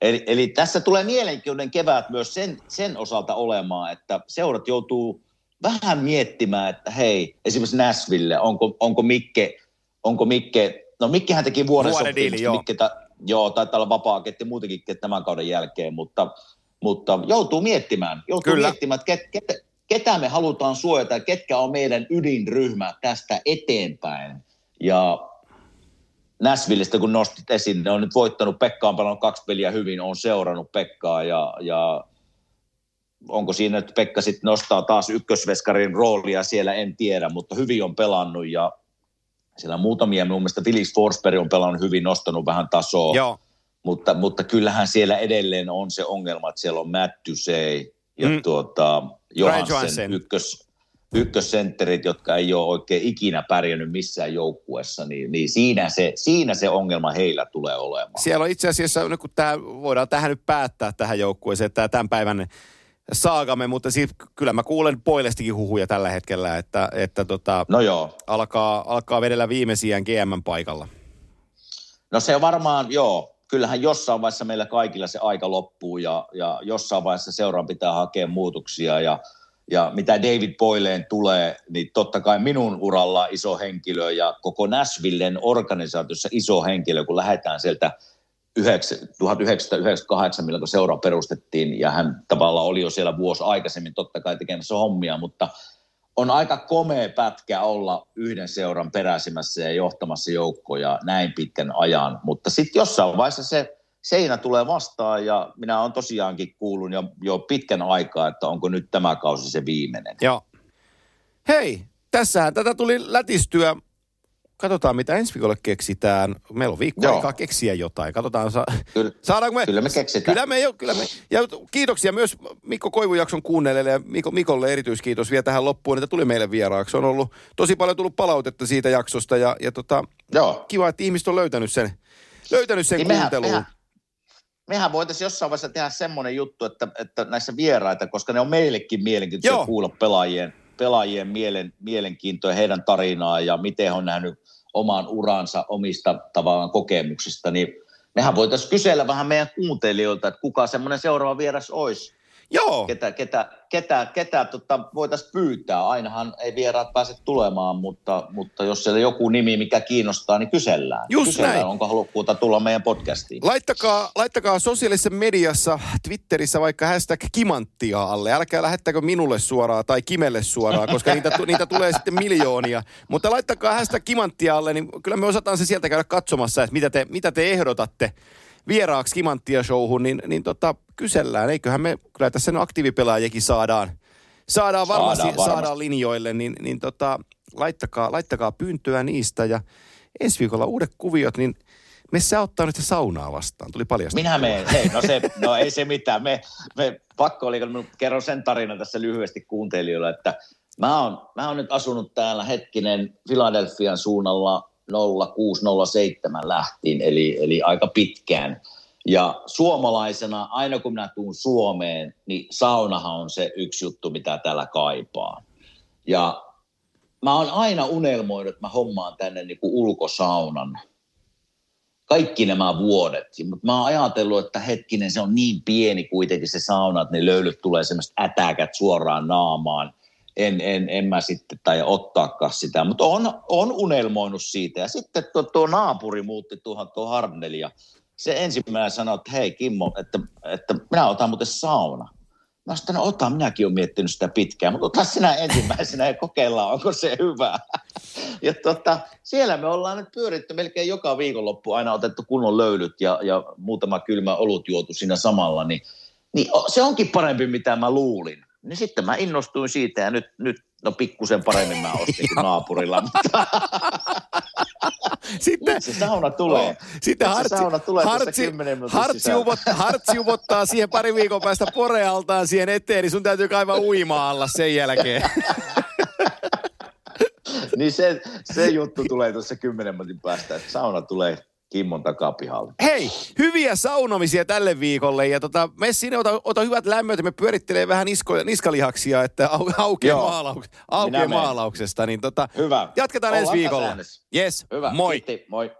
Eli, eli tässä tulee mielenkiintoinen kevät myös sen, sen osalta olemaan, että seurat joutuu vähän miettimään, että hei, esimerkiksi Nashville, onko, onko Mikke, onko Mikke, no Mikkehän teki vuoden, vuoden diili, joo. Mikke ta, joo, taitaa olla vapaa ketti muutenkin tämän kauden jälkeen, mutta, mutta joutuu miettimään, joutuu Kyllä. miettimään, että ket, ket, ketä me halutaan suojata, ketkä on meidän ydinryhmä tästä eteenpäin. Ja Näsvillestä kun nostit esiin, ne on nyt voittanut, Pekka on pelannut kaksi peliä hyvin, on seurannut Pekkaa ja, ja onko siinä, että Pekka sitten nostaa taas ykkösveskarin roolia siellä, en tiedä, mutta hyvin on pelannut ja siellä muutamia, mun mielestä Felix Forsberg on pelannut hyvin, nostanut vähän tasoa, Joo. Mutta, mutta kyllähän siellä edelleen on se ongelma, että siellä on Matt Dusey ja mm. tuota, Johansen ykkös, ykkössentterit, jotka ei ole oikein ikinä pärjännyt missään joukkuessa, niin, niin siinä, se, siinä se ongelma heillä tulee olemaan. Siellä on itse asiassa, nyt kun tämä, voidaan tähän nyt päättää tähän joukkueeseen, tämä tämän päivän saagamme, mutta siis kyllä mä kuulen Poilestikin huhuja tällä hetkellä, että, että tota, no joo. Alkaa, alkaa vedellä viimeisiään GM-paikalla. No se varmaan, joo, kyllähän jossain vaiheessa meillä kaikilla se aika loppuu ja, ja jossain vaiheessa seuraan pitää hakea muutoksia ja – ja mitä David Boyleen tulee, niin totta kai minun uralla iso henkilö ja koko Nashvillen organisaatiossa iso henkilö, kun lähdetään sieltä 1998, milloin seura perustettiin, ja hän tavallaan oli jo siellä vuosi aikaisemmin totta kai tekemässä hommia, mutta on aika komea pätkä olla yhden seuran peräisimmässä ja johtamassa joukkoja näin pitkän ajan, mutta sitten jossain vaiheessa se seinä tulee vastaan ja minä olen tosiaankin kuullut jo, jo pitkän aikaa, että onko nyt tämä kausi se viimeinen. Joo. Hei, tässähän tätä tuli lätistyä. Katsotaan, mitä ensi viikolla keksitään. Meillä on viikko aikaa keksiä jotain. Katsotaan, sa- kyllä, saadaanko me... Kyllä me keksitään. Kyllä me, jo, kyllä me. Ja kiitoksia myös Mikko Koivujakson kuunnelleille ja Mikko, Mikolle erityiskiitos vielä tähän loppuun, että tuli meille vieraaksi. On ollut tosi paljon tullut palautetta siitä jaksosta ja, ja tota, Joo. kiva, että ihmiset on löytänyt sen, löytänyt sen niin kuunteluun. Mehän, mehän, mehän voitaisiin jossain vaiheessa tehdä semmoinen juttu, että, että näissä vieraita, koska ne on meillekin mielenkiintoisia Joo. kuulla pelaajien, pelaajien mielen, mielenkiintoja, heidän tarinaa ja miten he on nähnyt oman uransa omista tavallaan kokemuksista, niin mehän voitaisiin kysellä vähän meidän kuuntelijoilta, että kuka semmoinen seuraava vieras olisi. Joo. Ketä, ketä, ketä, ketä tota, voitaisiin pyytää. Ainahan ei vieraat pääse tulemaan, mutta, mutta jos siellä joku nimi, mikä kiinnostaa, niin kysellään. Just kysellään, näin. onko halukkuutta tulla meidän podcastiin. Laittakaa, laittakaa sosiaalisessa mediassa, Twitterissä vaikka hashtag kimanttia alle. Älkää lähettäkö minulle suoraan tai Kimelle suoraan, koska niitä, niitä tulee sitten miljoonia. Mutta laittakaa hashtag kimanttia alle, niin kyllä me osataan se sieltä käydä katsomassa, että mitä te, mitä te ehdotatte vieraaksi kimanttia showhun, niin, niin tota, kysellään. Eiköhän me kyllä tässä nyt aktiivipelaajakin saadaan, saadaan varmasti, Saadaan saadaan, varmasti. linjoille, niin, niin tota, laittakaa, laittakaa pyyntöä niistä ja ensi viikolla uudet kuviot, niin me sä ottaa nyt saunaa vastaan. Tuli paljasta. Minä menen, hei, no, se, no ei se mitään. Me, me pakko oli, kun kerron sen tarinan tässä lyhyesti kuuntelijoille, että mä oon, mä oon nyt asunut täällä hetkinen Filadelfian suunnalla 0607 lähtien, eli, eli aika pitkään. Ja suomalaisena, aina kun minä tuun Suomeen, niin saunahan on se yksi juttu, mitä täällä kaipaa. Ja mä oon aina unelmoinut, että mä hommaan tänne niin kuin ulkosaunan kaikki nämä vuodet. Mutta mä oon ajatellut, että hetkinen, se on niin pieni kuitenkin se sauna, että ne löylyt tulee semmoiset ätäkät suoraan naamaan. En, en, en mä sitten tai ottaakaan sitä, mutta on, on unelmoinut siitä. Ja sitten tuo, tuo naapuri muutti tuohon tuo Harneli ja se ensimmäinen sanoi, että hei Kimmo, että, että minä otan muuten sauna. Mä sanoin, no ota, minäkin olen miettinyt sitä pitkään, mutta ota sinä ensimmäisenä ja kokeillaan, onko se hyvä. Ja tota, siellä me ollaan nyt pyöritty melkein joka viikonloppu, aina otettu kunnon löylyt ja, ja muutama kylmä olut juotu siinä samalla, niin, niin se onkin parempi, mitä mä luulin. Niin sitten mä innostuin siitä ja nyt, nyt no pikkusen paremmin mä ostin kuin naapurilla, mutta Sitten, nyt se sauna tulee. Oh, Sitten hartsi, sauna tulee hartsi, 10 minuutin hartsi, uvot, hartsi uvottaa siihen pari viikon päästä porealtaan siihen eteen, niin sun täytyy kaivaa uimaa alla sen jälkeen. Niin se, se juttu tulee tuossa kymmenen minuutin päästä, että sauna tulee Kimmon takapihalle. Hei, hyviä saunomisia tälle viikolle ja tota, me sinne ota, ota hyvät lämmöt ja me pyörittelee vähän nisko, niskalihaksia, että au, aukeaa maalauk, menen. maalauksesta. Niin tota, Hyvä. Jatketaan ensi Ollaan viikolla. äänessä. Yes, Hyvä. moi. Kiitti. Moi.